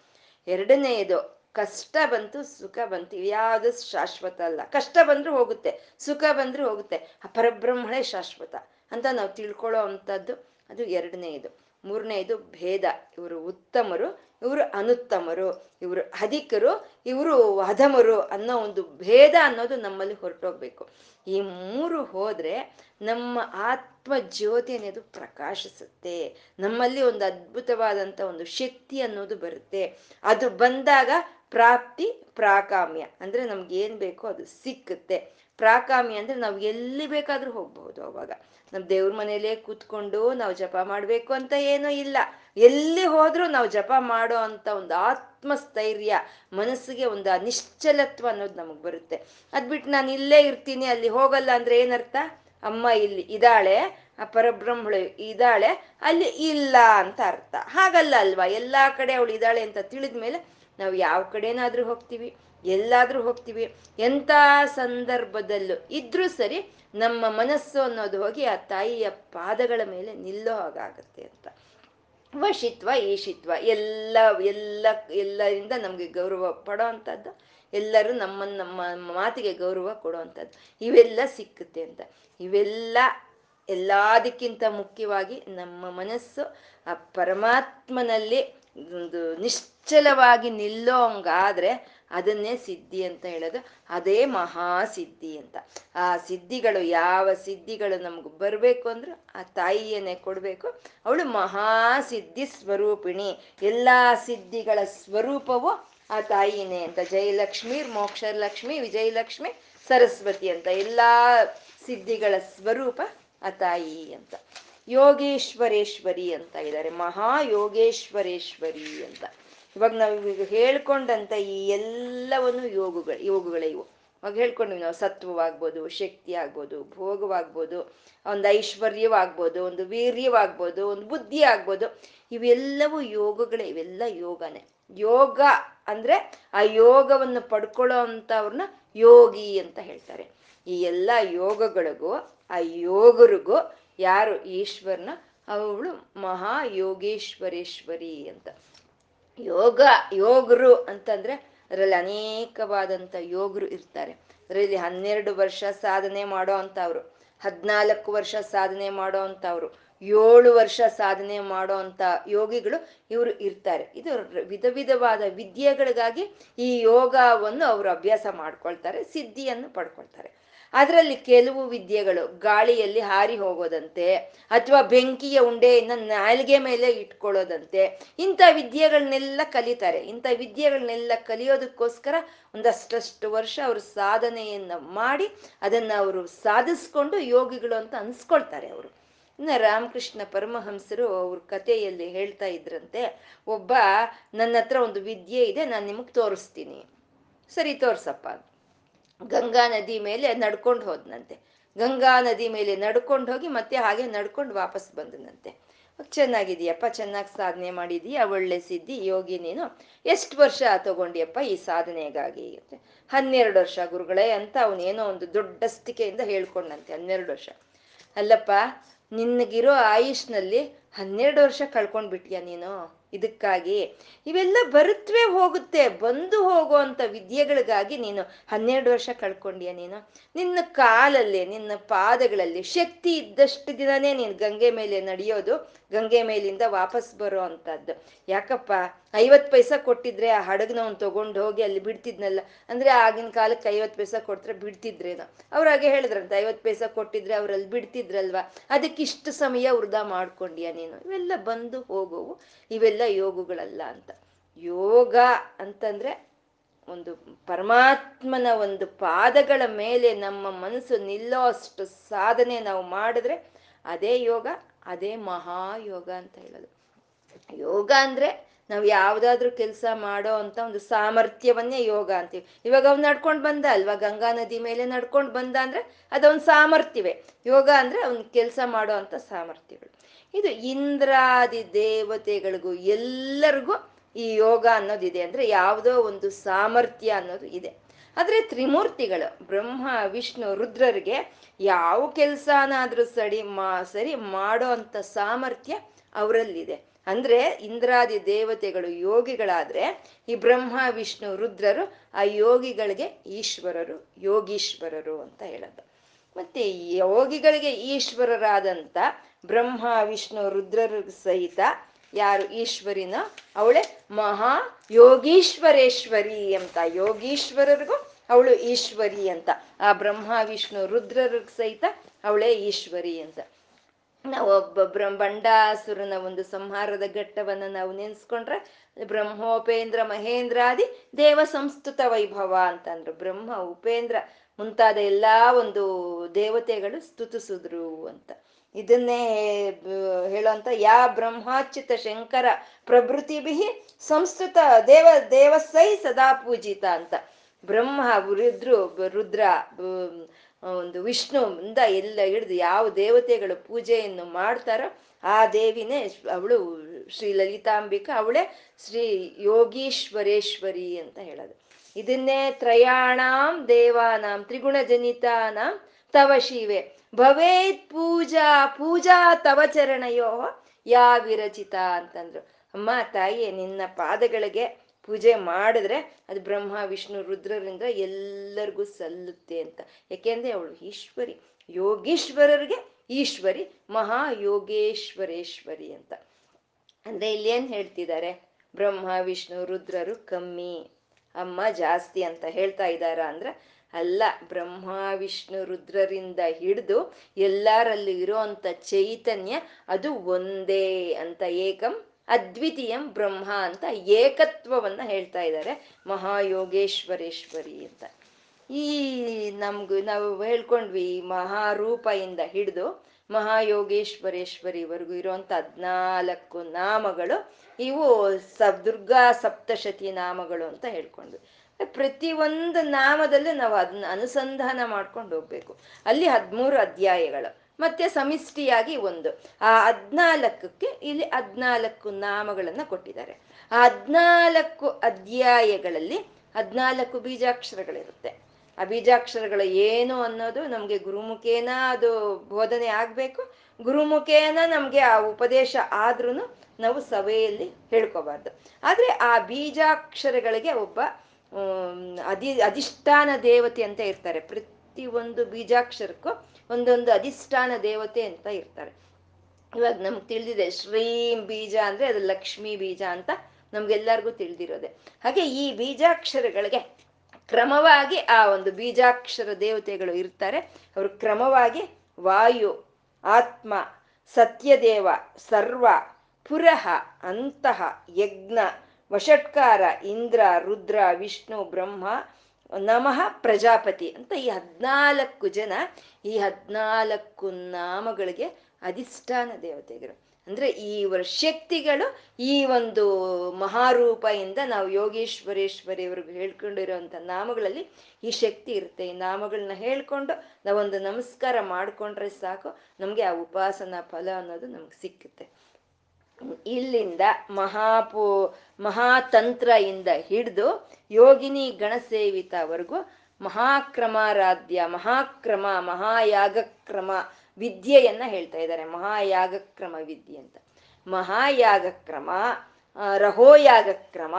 ಎರಡನೇದು, ಕಷ್ಟ ಬಂತು ಸುಖ ಬಂತು. ಯಾವುದು ಶಾಶ್ವತ ಅಲ್ಲ. ಕಷ್ಟ ಬಂದ್ರೂ ಹೋಗುತ್ತೆ, ಸುಖ ಬಂದ್ರೂ ಹೋಗುತ್ತೆ. ಆ ಪರಬ್ರಹ್ಮಣೇ ಶಾಶ್ವತ ಅಂತ ನಾವು ತಿಳ್ಕೊಳ್ಳೋ ಅಂಥದ್ದು ಅದು ಎರಡನೇದು. ಮೂರನೇದು ಭೇದ. ಇವರು ಉತ್ತಮರು, ಇವರು ಅನುತ್ತಮರು, ಇವರು ಅಧಿಕರು, ಇವರು ಅಧಮರು ಅನ್ನೋ ಒಂದು ಭೇದ ಅನ್ನೋದು ನಮ್ಮಲ್ಲಿ ಹೊರಟೋಗ್ಬೇಕು. ಈ ಮೂರು ಹೋದ್ರೆ ನಮ್ಮ ಆತ್ಮ ಜ್ಯೋತಿ ಅನ್ನೋದು ಪ್ರಕಾಶಿಸುತ್ತೆ. ನಮ್ಮಲ್ಲಿ ಒಂದು ಅದ್ಭುತವಾದಂಥ ಒಂದು ಶಕ್ತಿ ಅನ್ನೋದು ಬರುತ್ತೆ. ಅದು ಬಂದಾಗ ಪ್ರಾಪ್ತಿ, ಪ್ರಾಕಾಮ್ಯ. ಅಂದ್ರೆ ನಮ್ಗೆ ಏನ್ ಬೇಕೋ ಅದು ಸಿಕ್ಕುತ್ತೆ. ಪ್ರಾಕಾಮ್ಯ ಅಂದ್ರೆ ನಾವು ಎಲ್ಲಿ ಬೇಕಾದ್ರೂ ಹೋಗ್ಬಹುದು ಅವಾಗ. ನಮ್ ದೇವ್ರ ಮನೇಲೇ ಕೂತ್ಕೊಂಡು ನಾವು ಜಪ ಮಾಡ್ಬೇಕು ಅಂತ ಏನೂ ಇಲ್ಲ. ಎಲ್ಲಿ ಹೋದ್ರೂ ನಾವು ಜಪ ಮಾಡೋ ಅಂತ ಒಂದು ಆತ್ಮಸ್ಥೈರ್ಯ, ಮನಸ್ಸಿಗೆ ಒಂದು ನಿಶ್ಚಲತ್ವ ಅನ್ನೋದು ನಮಗ್ ಬರುತ್ತೆ. ಅದ್ಬಿಟ್ಟು ನಾನು ಇಲ್ಲೇ ಇರ್ತೀನಿ, ಅಲ್ಲಿ ಹೋಗಲ್ಲ ಅಂದ್ರೆ ಏನರ್ಥ? ಅಮ್ಮ ಇಲ್ಲಿ ಇದಾಳೆ ಆ ಪರಬ್ರಹ್ಮಳು ಇದ್ದಾಳೆ, ಅಲ್ಲಿ ಇಲ್ಲ ಅಂತ ಅರ್ಥ. ಹಾಗಲ್ಲ ಅಲ್ವಾ? ಎಲ್ಲಾ ಕಡೆ ಅವಳು ಇದ್ದಾಳೆ ಅಂತ ತಿಳಿದ್ಮೇಲೆ ನಾವು ಯಾವ ಕಡೆನಾದ್ರೂ ಹೋಗ್ತೀವಿ. ಎಲ್ಲಾದ್ರೂ ಹೋಗ್ತೀವಿ. ಎಂಥ ಸಂದರ್ಭದಲ್ಲೂ ಇದ್ರೂ ಸರಿ ನಮ್ಮ ಮನಸ್ಸು ಅನ್ನೋದು ಹೋಗಿ ಆ ತಾಯಿಯ ಪಾದಗಳ ಮೇಲೆ ನಿಲ್ಲೋ ಹಾಗಾಗತ್ತೆ ಅಂತ. ವಶಿತ್ವ ಈಶಿತ್ವ ಎಲ್ಲ ಎಲ್ಲ, ಎಲ್ಲರಿಂದ ನಮಗೆ ಗೌರವ ಪಡೋ ಅಂಥದ್ದು ಎಲ್ಲರೂ ನಮ್ಮ ನಮ್ಮ ಮಾತಿಗೆ ಗೌರವ ಕೊಡುವಂಥದ್ದು ಇವೆಲ್ಲ ಸಿಕ್ಕುತ್ತೆ ಅಂತ. ಇವೆಲ್ಲ ಎಲ್ಲದಕ್ಕಿಂತ ಮುಖ್ಯವಾಗಿ ನಮ್ಮ ಮನಸ್ಸು ಆ ಪರಮಾತ್ಮನಲ್ಲಿ ಒಂದು ನಿಶ್ಚಲವಾಗಿ ನಿಲ್ಲೋಂಗಾದ್ರೆ ಅದನ್ನೇ ಸಿದ್ಧಿ ಅಂತ ಹೇಳೋದು. ಅದೇ ಮಹಾಸಿದ್ಧಿ ಅಂತ. ಆ ಸಿದ್ಧಿಗಳು ಯಾವ ಸಿದ್ಧಿಗಳು ನಮ್ಗೆ ಬರಬೇಕು ಅಂದ್ರೆ ಆ ತಾಯಿಯನ್ನೇ ಕೊಡಬೇಕು. ಅವಳು ಮಹಾಸಿದ್ಧಿ ಸ್ವರೂಪಿಣಿ. ಎಲ್ಲ ಸಿದ್ಧಿಗಳ ಸ್ವರೂಪವು ಆ ತಾಯಿನೇ ಅಂತ. ಜಯಲಕ್ಷ್ಮಿ, ಮೋಕ್ಷಲಕ್ಷ್ಮಿ, ವಿಜಯಲಕ್ಷ್ಮಿ, ಸರಸ್ವತಿ ಅಂತ. ಎಲ್ಲ ಸಿದ್ಧಿಗಳ ಸ್ವರೂಪ ಆ ತಾಯಿ ಅಂತ. ಯೋಗೇಶ್ವರೇಶ್ವರಿ ಅಂತ ಇದ್ದಾರೆ. ಮಹಾ ಯೋಗೇಶ್ವರೇಶ್ವರಿ ಅಂತ. ಇವಾಗ ನಾವು ಈಗ ಹೇಳ್ಕೊಂಡಂತ ಈ ಎಲ್ಲವನ್ನು ಯೋಗಗಳು, ಯೋಗಗಳೇ ಇವು. ಇವಾಗ ಹೇಳ್ಕೊಂಡ್ವಿ ನಾವು ಸತ್ವವಾಗ್ಬೋದು, ಶಕ್ತಿ ಆಗ್ಬೋದು, ಭೋಗವಾಗ್ಬೋದು, ಒಂದು ಐಶ್ವರ್ಯವಾಗ್ಬೋದು, ಒಂದು ವೀರ್ಯವಾಗ್ಬೋದು, ಒಂದು ಬುದ್ಧಿ ಆಗ್ಬೋದು. ಇವೆಲ್ಲವೂ ಯೋಗಗಳೇ, ಇವೆಲ್ಲ ಯೋಗನೇ. ಯೋಗ ಅಂದ್ರೆ ಆ ಯೋಗವನ್ನು ಪಡ್ಕೊಳ್ಳೋ ಅಂಥವ್ರನ್ನ ಯೋಗಿ ಅಂತ ಹೇಳ್ತಾರೆ. ಈ ಎಲ್ಲ ಯೋಗಗಳಿಗೂ, ಆ ಯೋಗರಿಗೂ ಯಾರು? ಈಶ್ವರನ, ಅವಳು ಮಹಾ ಯೋಗೇಶ್ವರೇಶ್ವರಿ ಅಂತ. ಯೋಗ, ಯೋಗರು ಅಂತಂದ್ರೆ ಅದರಲ್ಲಿ ಅನೇಕವಾದಂಥ ಯೋಗರು ಇರ್ತಾರೆ. ಅದರಲ್ಲಿ ಹನ್ನೆರಡು ವರ್ಷ ಸಾಧನೆ ಮಾಡೋ ಅಂಥವ್ರು ಹದಿನಾಲ್ಕು ವರ್ಷ ಸಾಧನೆ ಮಾಡೋ ಅಂಥವ್ರು ಏಳು ವರ್ಷ ಸಾಧನೆ ಮಾಡೋ ಅಂತ ಯೋಗಿಗಳು ಇವರು ಇರ್ತಾರೆ. ಇದು ವಿಧ ವಿಧವಾದ ವಿದ್ಯೆಗಳಿಗಾಗಿ ಈ ಯೋಗವನ್ನು ಅವರು ಅಭ್ಯಾಸ ಮಾಡ್ಕೊಳ್ತಾರೆ, ಸಿದ್ಧಿಯನ್ನು ಪಡ್ಕೊಳ್ತಾರೆ. ಅದರಲ್ಲಿ ಕೆಲವು ವಿದ್ಯೆಗಳು ಗಾಳಿಯಲ್ಲಿ ಹಾರಿ ಹೋಗೋದಂತೆ ಅಥವಾ ಬೆಂಕಿಯ ಉಂಡೆಯನ್ನ ನಾಲಿಗೆ ಮೇಲೆ ಇಟ್ಕೊಳ್ಳೋದಂತೆ. ಇಂಥ ವಿದ್ಯೆಗಳನ್ನೆಲ್ಲ ಕಲಿತಾರೆ. ಇಂಥ ವಿದ್ಯೆಗಳನ್ನೆಲ್ಲ ಕಲಿಯೋದಕ್ಕೋಸ್ಕರ ಒಂದಷ್ಟಷ್ಟು ವರ್ಷ ಅವರು ಸಾಧನೆಯನ್ನ ಮಾಡಿ ಅದನ್ನ ಅವರು ಸಾಧಿಸ್ಕೊಂಡು ಯೋಗಿಗಳು ಅಂತ ಅನ್ಸ್ಕೊಳ್ತಾರೆ ಅವರು. ಇನ್ನು ರಾಮಕೃಷ್ಣ ಪರಮಹಂಸರು ಅವ್ರ ಕಥೆಯಲ್ಲಿ ಹೇಳ್ತಾ ಇದ್ರಂತೆ, ಒಬ್ಬ ನನ್ನ ಹತ್ರ ಒಂದು ವಿದ್ಯೆ ಇದೆ, ನಾನು ನಿಮಗೆ ತೋರಿಸ್ತೀನಿ. ಸರಿ, ತೋರ್ಸಪ್ಪ ಗಂಗಾ ನದಿ ಮೇಲೆ ನಡ್ಕೊಂಡು ಹೋದ್ನಂತೆ. ಗಂಗಾ ನದಿ ಮೇಲೆ ನಡ್ಕೊಂಡು ಹೋಗಿ ಮತ್ತೆ ಹಾಗೆ ನಡ್ಕೊಂಡು ವಾಪಸ್ ಬಂದನಂತೆ. ಚೆನ್ನಾಗಿದೆಯಪ್ಪ ಚೆನ್ನಾಗಿ ಸಾಧನೆ ಮಾಡಿದೀಯ ಒಳ್ಳೆ ಸಿದ್ಧಿ, ಯೋಗಿ ನೀನು. ಎಷ್ಟು ವರ್ಷ ತಗೊಂಡಿಯಪ್ಪ ಈ ಸಾಧನೆಗಾಗಿ? ಹನ್ನೆರಡು ವರ್ಷ ಗುರುಗಳೇ ಅಂತ ಅವನೇನೋ ಒಂದು ದೊಡ್ಡ ದೊಡ್ಡಸ್ತಿಕೆಯಿಂದ ಹೇಳ್ಕೊಂಡಂತೆ, ಹನ್ನೆರಡು ವರ್ಷ. ಅಲ್ಲಪ್ಪ, ನಿನಗಿರೋ ಆಯುಷ್ನಲ್ಲಿ ಹನ್ನೆರಡು ವರ್ಷ ಕಳ್ಕೊಂಡ್ಬಿಟ್ಯಾ ನೀನು? ಇದಕ್ಕಾಗಿ ಇವೆಲ್ಲ ಬರುತ್ತವೆ ಹೋಗುತ್ತೆ, ಬಂದು ಹೋಗುವಂಥ ವಿದ್ಯೆಗಳಿಗಾಗಿ ನೀನು ಹನ್ನೆರಡು ವರ್ಷ ಕಳ್ಕೊಂಡಿಯ ನೀನು. ನಿನ್ನ ಕಾಲಲ್ಲಿ, ನಿನ್ನ ಪಾದಗಳಲ್ಲಿ ಶಕ್ತಿ ಇದ್ದಷ್ಟು ದಿನನೇ ನೀನು ಗಂಗೆ ಮೇಲೆ ನಡೆಯೋದು, ಗಂಗೆ ಮೇಲಿಂದ ವಾಪಸ್ ಬರೋ ಅಂಥದ್ದು ಯಾಕಪ್ಪ? ಐವತ್ತು ಪೈಸಾ ಕೊಟ್ಟಿದ್ರೆ ಆ ಹಡಗ್ನವ್ನು ತಗೊಂಡು ಹೋಗಿ ಅಲ್ಲಿ ಬಿಡ್ತಿದ್ನಲ್ಲ, ಅಂದ್ರೆ ಆಗಿನ ಕಾಲಕ್ಕೆ ಐವತ್ತು ಪೈಸಾ ಕೊಟ್ರೆ ಬಿಡ್ತಿದ್ರೇನೋ. ಅವ್ರು ಹಾಗೆ ಹೇಳಿದ್ರಂತ, ಐವತ್ತು ಪೈಸಾ ಕೊಟ್ಟಿದ್ರೆ ಅವ್ರಲ್ಲಿ ಬಿಡ್ತಿದ್ರಲ್ವಾ? ಅದಕ್ಕೆ ಇಷ್ಟು ಸಮಯ ವೃಧಾ ಮಾಡ್ಕೊಂಡಿಯಾ ನೀನು? ಇವೆಲ್ಲ ಬಂದು ಹೋಗೋವು, ಇವೆಲ್ಲ ಯೋಗಗಳಲ್ಲ ಅಂತ. ಯೋಗ ಅಂತಂದ್ರೆ ಒಂದು ಪರಮಾತ್ಮನ ಒಂದು ಪಾದಗಳ ಮೇಲೆ ನಮ್ಮ ಮನಸ್ಸು ನಿಲ್ಲೋ ಅಷ್ಟು ಸಾಧನೆ ನಾವು ಮಾಡಿದ್ರೆ ಅದೇ ಯೋಗ, ಅದೇ ಮಹಾಯೋಗ ಅಂತ ಹೇಳೋದು. ಯೋಗ ಅಂದ್ರೆ ನಾವು ಯಾವ್ದಾದ್ರು ಕೆಲಸ ಮಾಡೋ ಅಂತ ಒಂದು ಸಾಮರ್ಥ್ಯವನ್ನೇ ಯೋಗ ಅಂತೀವಿ. ಇವಾಗ ಅವ್ನು ನಡ್ಕೊಂಡು ಬಂದ ಅಲ್ವಾ? ಗಂಗಾ ನದಿ ಮೇಲೆ ನಡ್ಕೊಂಡು ಬಂದ ಅಂದ್ರೆ ಅದೊಂದು ಸಾಮರ್ಥ್ಯವೇ. ಯೋಗ ಅಂದ್ರೆ ಅವ್ನ ಕೆಲಸ ಮಾಡೋ ಅಂತ ಸಾಮರ್ಥ್ಯಗಳು. ಇದು ಇಂದ್ರಾದಿ ದೇವತೆಗಳಿಗೂ ಎಲ್ಲರಿಗೂ ಈ ಯೋಗ ಅನ್ನೋದಿದೆ ಅಂದ್ರೆ ಯಾವುದೋ ಒಂದು ಸಾಮರ್ಥ್ಯ ಅನ್ನೋದು ಇದೆ. ಆದ್ರೆ ತ್ರಿಮೂರ್ತಿಗಳು, ಬ್ರಹ್ಮ, ವಿಷ್ಣು, ರುದ್ರರಿಗೆ ಯಾವ ಕೆಲಸನಾದ್ರೂ ಸರಿ ಮಾ, ಸರಿ ಮಾಡೋ ಅಂತ ಸಾಮರ್ಥ್ಯ ಅವರಲ್ಲಿದೆ. ಅಂದ್ರೆ ಇಂದ್ರಾದಿ ದೇವತೆಗಳು ಯೋಗಿಗಳಾದ್ರೆ ಈ ಬ್ರಹ್ಮ, ವಿಷ್ಣು, ರುದ್ರರು ಆ ಯೋಗಿಗಳಿಗೆ ಈಶ್ವರರು, ಯೋಗೀಶ್ವರರು ಅಂತ ಹೇಳೋದು. ಮತ್ತೆ ಯೋಗಿಗಳಿಗೆ ಈಶ್ವರರಾದಂಥ ಬ್ರಹ್ಮ, ವಿಷ್ಣು, ರುದ್ರರು ಸಹಿತ ಯಾರು? ಈಶ್ವರಿನ ಅವಳೆ ಮಹಾ ಯೋಗೀಶ್ವರೇಶ್ವರಿ ಅಂತ. ಯೋಗೀಶ್ವರರಿಗೂ ಅವಳು ಈಶ್ವರಿ ಅಂತ. ಆ ಬ್ರಹ್ಮ, ವಿಷ್ಣು, ರುದ್ರರ ಸಹಿತ ಅವಳೇ ಈಶ್ವರಿ ಅಂತ. ನಾವು ಒಬ್ಬ ಬಂಡಾಸುರನ ಒಂದು ಸಂಹಾರದ ಘಟ್ಟವನ್ನ ನಾವು ನೆನ್ಸ್ಕೊಂಡ್ರೆ ಬ್ರಹ್ಮೋಪೇಂದ್ರ ಮಹೇಂದ್ರಾದಿ ದೇವ ಸಂಸ್ತುತ ವೈಭವ ಅಂತಂದ್ರು. ಬ್ರಹ್ಮ, ಉಪೇಂದ್ರ ಮುಂತಾದ ಎಲ್ಲಾ ಒಂದು ದೇವತೆಗಳು ಸ್ತುತಿಸಿದ್ರು ಅಂತ. ಇದನ್ನೇ ಹೇಳೋಂತ ಯಾ ಬ್ರಹ್ಮಾಚ್ಯುತ ಶಂಕರ ಪ್ರಭೃತಿ ಬಿಹಿ ಸಂಸ್ಕೃತ ದೇವ ದೇವಸೈ ಸದಾ ಪೂಜಿತ ಅಂತ. ಬ್ರಹ್ಮ, ರುದ್ರು, ರುದ್ರ ಒಂದು ವಿಷ್ಣುವಿಂದ ಎಲ್ಲ ಹಿಡಿದು ಯಾವ ದೇವತೆಗಳು ಪೂಜೆಯನ್ನು ಮಾಡ್ತಾರೋ ಆ ದೇವಿನೇ ಅವಳು ಶ್ರೀ ಲಲಿತಾಂಬಿಕಾ, ಅವಳೇ ಶ್ರೀ ಯೋಗೀಶ್ವರೇಶ್ವರಿ ಅಂತ ಹೇಳೋದು. ಇದನ್ನೇ ತ್ರಯಾಣಾಂ ದೇವಾನಾಂ ತ್ರಿಗುಣ ಜನಿತಾನಾಂ ತವ ಶಿವೆ. ಭವೇತ್ ಪೂಜಾ ಪೂಜಾ ತವ ಚರಣಯೋ ಯಾ ವಿರಚಿತ ಅಂತಂದ್ರು. ಅಮ್ಮ, ತಾಯಿ, ನಿನ್ನ ಪಾದಗಳಿಗೆ ಪೂಜೆ ಮಾಡಿದ್ರೆ ಅದು ಬ್ರಹ್ಮ, ವಿಷ್ಣು ರುದ್ರರಿಂದ ಎಲ್ಲರಿಗೂ ಸಲ್ಲುತ್ತೆ ಅಂತ. ಯಾಕೆಂದ್ರೆ ಅವಳು ಈಶ್ವರಿ, ಯೋಗೀಶ್ವರರಿಗೆ ಈಶ್ವರಿ ಮಹಾ ಯೋಗೇಶ್ವರೇಶ್ವರಿ ಅಂತ. ಅಂದ್ರೆ ಇಲ್ಲಿ ಏನ್ ಹೇಳ್ತಿದ್ದಾರೆ? ಬ್ರಹ್ಮ, ವಿಷ್ಣು, ರುದ್ರರು ಕಮ್ಮಿ, ಅಮ್ಮ ಜಾಸ್ತಿ ಅಂತ ಹೇಳ್ತಾ ಇದ್ದಾರ ಅಂದ್ರೆ, ಅಲ್ಲ, ಬ್ರಹ್ಮ, ವಿಷ್ಣು, ರುದ್ರರಿಂದ ಹಿಡಿದು ಎಲ್ಲರಲ್ಲಿ ಇರೋಂಥ ಚೈತನ್ಯ ಅದು ಒಂದೇ ಅಂತ ಏಕಂ ಅದ್ವಿತೀಯಂ ಬ್ರಹ್ಮ ಅಂತ ಏಕತ್ವವನ್ನ ಹೇಳ್ತಾ ಇದ್ದಾರೆ. ಮಹಾಯೋಗೇಶ್ವರೇಶ್ವರಿ ಅಂತ. ಈ ನಮ್ಗೆ ನಾವು ಹೇಳ್ಕೊಂಡ್ವಿ ಮಹಾರೂಪದಿಂದ ಹಿಡಿದು ಮಹಾಯೋಗೇಶ್ವರೇಶ್ವರಿವರೆಗೂ ಇರುವಂತ ಹದ್ನಾಲ್ಕು ನಾಮಗಳು. ಇವು ಸ ದುರ್ಗಾ ಸಪ್ತಶತಿ ನಾಮಗಳು ಅಂತ ಹೇಳ್ಕೊಂಡ್ವಿ. ಪ್ರತಿ ಒಂದು ನಾಮದಲ್ಲೂ ನಾವು ಅದನ್ನ ಅನುಸಂಧಾನ ಮಾಡ್ಕೊಂಡು ಹೋಗ್ಬೇಕು. ಅಲ್ಲಿ ಹದಿಮೂರು ಅಧ್ಯಾಯಗಳು. ಮತ್ತೆ ಸಮಿಷ್ಟಿಯಾಗಿ ಒಂದು. ಆ ಹದ್ನಾಲ್ಕಕ್ಕೆ ಇಲ್ಲಿ ಹದ್ನಾಲ್ಕು ನಾಮಗಳನ್ನ ಕೊಟ್ಟಿದ್ದಾರೆ. ಆ ಹದ್ನಾಲ್ಕು ಅಧ್ಯಾಯಗಳಲ್ಲಿ ಹದ್ನಾಲ್ಕು ಬೀಜಾಕ್ಷರಗಳಿರುತ್ತೆ. ಆ ಬೀಜಾಕ್ಷರಗಳು ಏನು ಅನ್ನೋದು ನಮಗೆ ಗುರುಮುಖೇನ ಅದು ಬೋಧನೆ ಆಗ್ಬೇಕು. ಗುರುಮುಖೇನ ನಮ್ಗೆ ಆ ಉಪದೇಶ ಆದ್ರೂ ನಾವು ಸಭೆಯಲ್ಲಿ ಹೇಳ್ಕೋಬಾರ್ದು. ಆದ್ರೆ ಆ ಬೀಜಾಕ್ಷರಗಳಿಗೆ ಒಬ್ಬ ಅಧಿ, ಅಧಿಷ್ಠಾನ ದೇವತೆ ಅಂತ ಇರ್ತಾರೆ. ಒಂದು ಬೀಜಾಕ್ಷರಕ್ಕೂ ಒಂದೊಂದು ಅಧಿಷ್ಠಾನ ದೇವತೆ ಅಂತ ಇರ್ತಾರೆ. ಇವಾಗ ನಮ್ಗೆ ತಿಳಿದಿದೆ, ಶ್ರೀಂ ಬೀಜ ಅಂದ್ರೆ ಅದು ಲಕ್ಷ್ಮೀ ಬೀಜ ಅಂತ ನಮ್ಗೆಲ್ಲರಿಗೂ ತಿಳಿದಿರೋದೆ. ಹಾಗೆ ಈ ಬೀಜಾಕ್ಷರಗಳಿಗೆ ಕ್ರಮವಾಗಿ ಆ ಒಂದು ಬೀಜಾಕ್ಷರ ದೇವತೆಗಳು ಇರ್ತಾರೆ. ಅವರು ಕ್ರಮವಾಗಿ ವಾಯು, ಆತ್ಮ, ಸತ್ಯದೇವ, ಸರ್ವ, ಪುರಹ ಅಂತಹ ಯಜ್ಞ, ವಷಟ್ಕಾರ, ಇಂದ್ರ, ರುದ್ರ, ವಿಷ್ಣು, ಬ್ರಹ್ಮ ನಮಃ ಪ್ರಜಾಪತಿ ಅಂತ ಈ ಹದ್ನಾಲ್ಕು ಜನ ಈ ಹದ್ನಾಲ್ಕು ನಾಮಗಳಿಗೆ ಅಧಿಷ್ಠಾನ ದೇವತೆಗಳು. ಅಂದ್ರೆ ಈ ಶಕ್ತಿಗಳು ಈ ಒಂದು ಮಹಾರೂಪದಿಂದ ನಾವು ಯೋಗೇಶ್ವರೇಶ್ವರಿ ಅವ್ರಿಗೆ ಹೇಳ್ಕೊಂಡಿರುವಂತ ನಾಮಗಳಲ್ಲಿ ಈ ಶಕ್ತಿ ಇರುತ್ತೆ. ಈ ನಾಮಗಳನ್ನ ಹೇಳ್ಕೊಂಡು ನಾವೊಂದು ನಮಸ್ಕಾರ ಮಾಡ್ಕೊಂಡ್ರೆ ಸಾಕು, ನಮ್ಗೆ ಆ ಉಪಾಸನಾ ಫಲ ಅನ್ನೋದು ನಮ್ಗೆ ಸಿಕ್ಕುತ್ತೆ. ಇಲ್ಲಿಂದ ಮಹಾಪೂ ಮಹಾತಂತ್ರ ಇಂದ ಹಿಡಿದು ಯೋಗಿನಿ ಗಣಸೇವಿತವರೆಗೂ ಮಹಾಕ್ರಮಾರಾಧ್ಯ, ಮಹಾಕ್ರಮ, ಮಹಾಯಾಗಕ್ರಮ ವಿದ್ಯೆಯನ್ನ ಹೇಳ್ತಾ ಇದ್ದಾರೆ. ಮಹಾಯಾಗಕ್ರಮ ವಿದ್ಯೆ ಅಂತ. ಮಹಾಯಾಗಕ್ರಮ ರಹೋಯಾಗಕ್ರಮ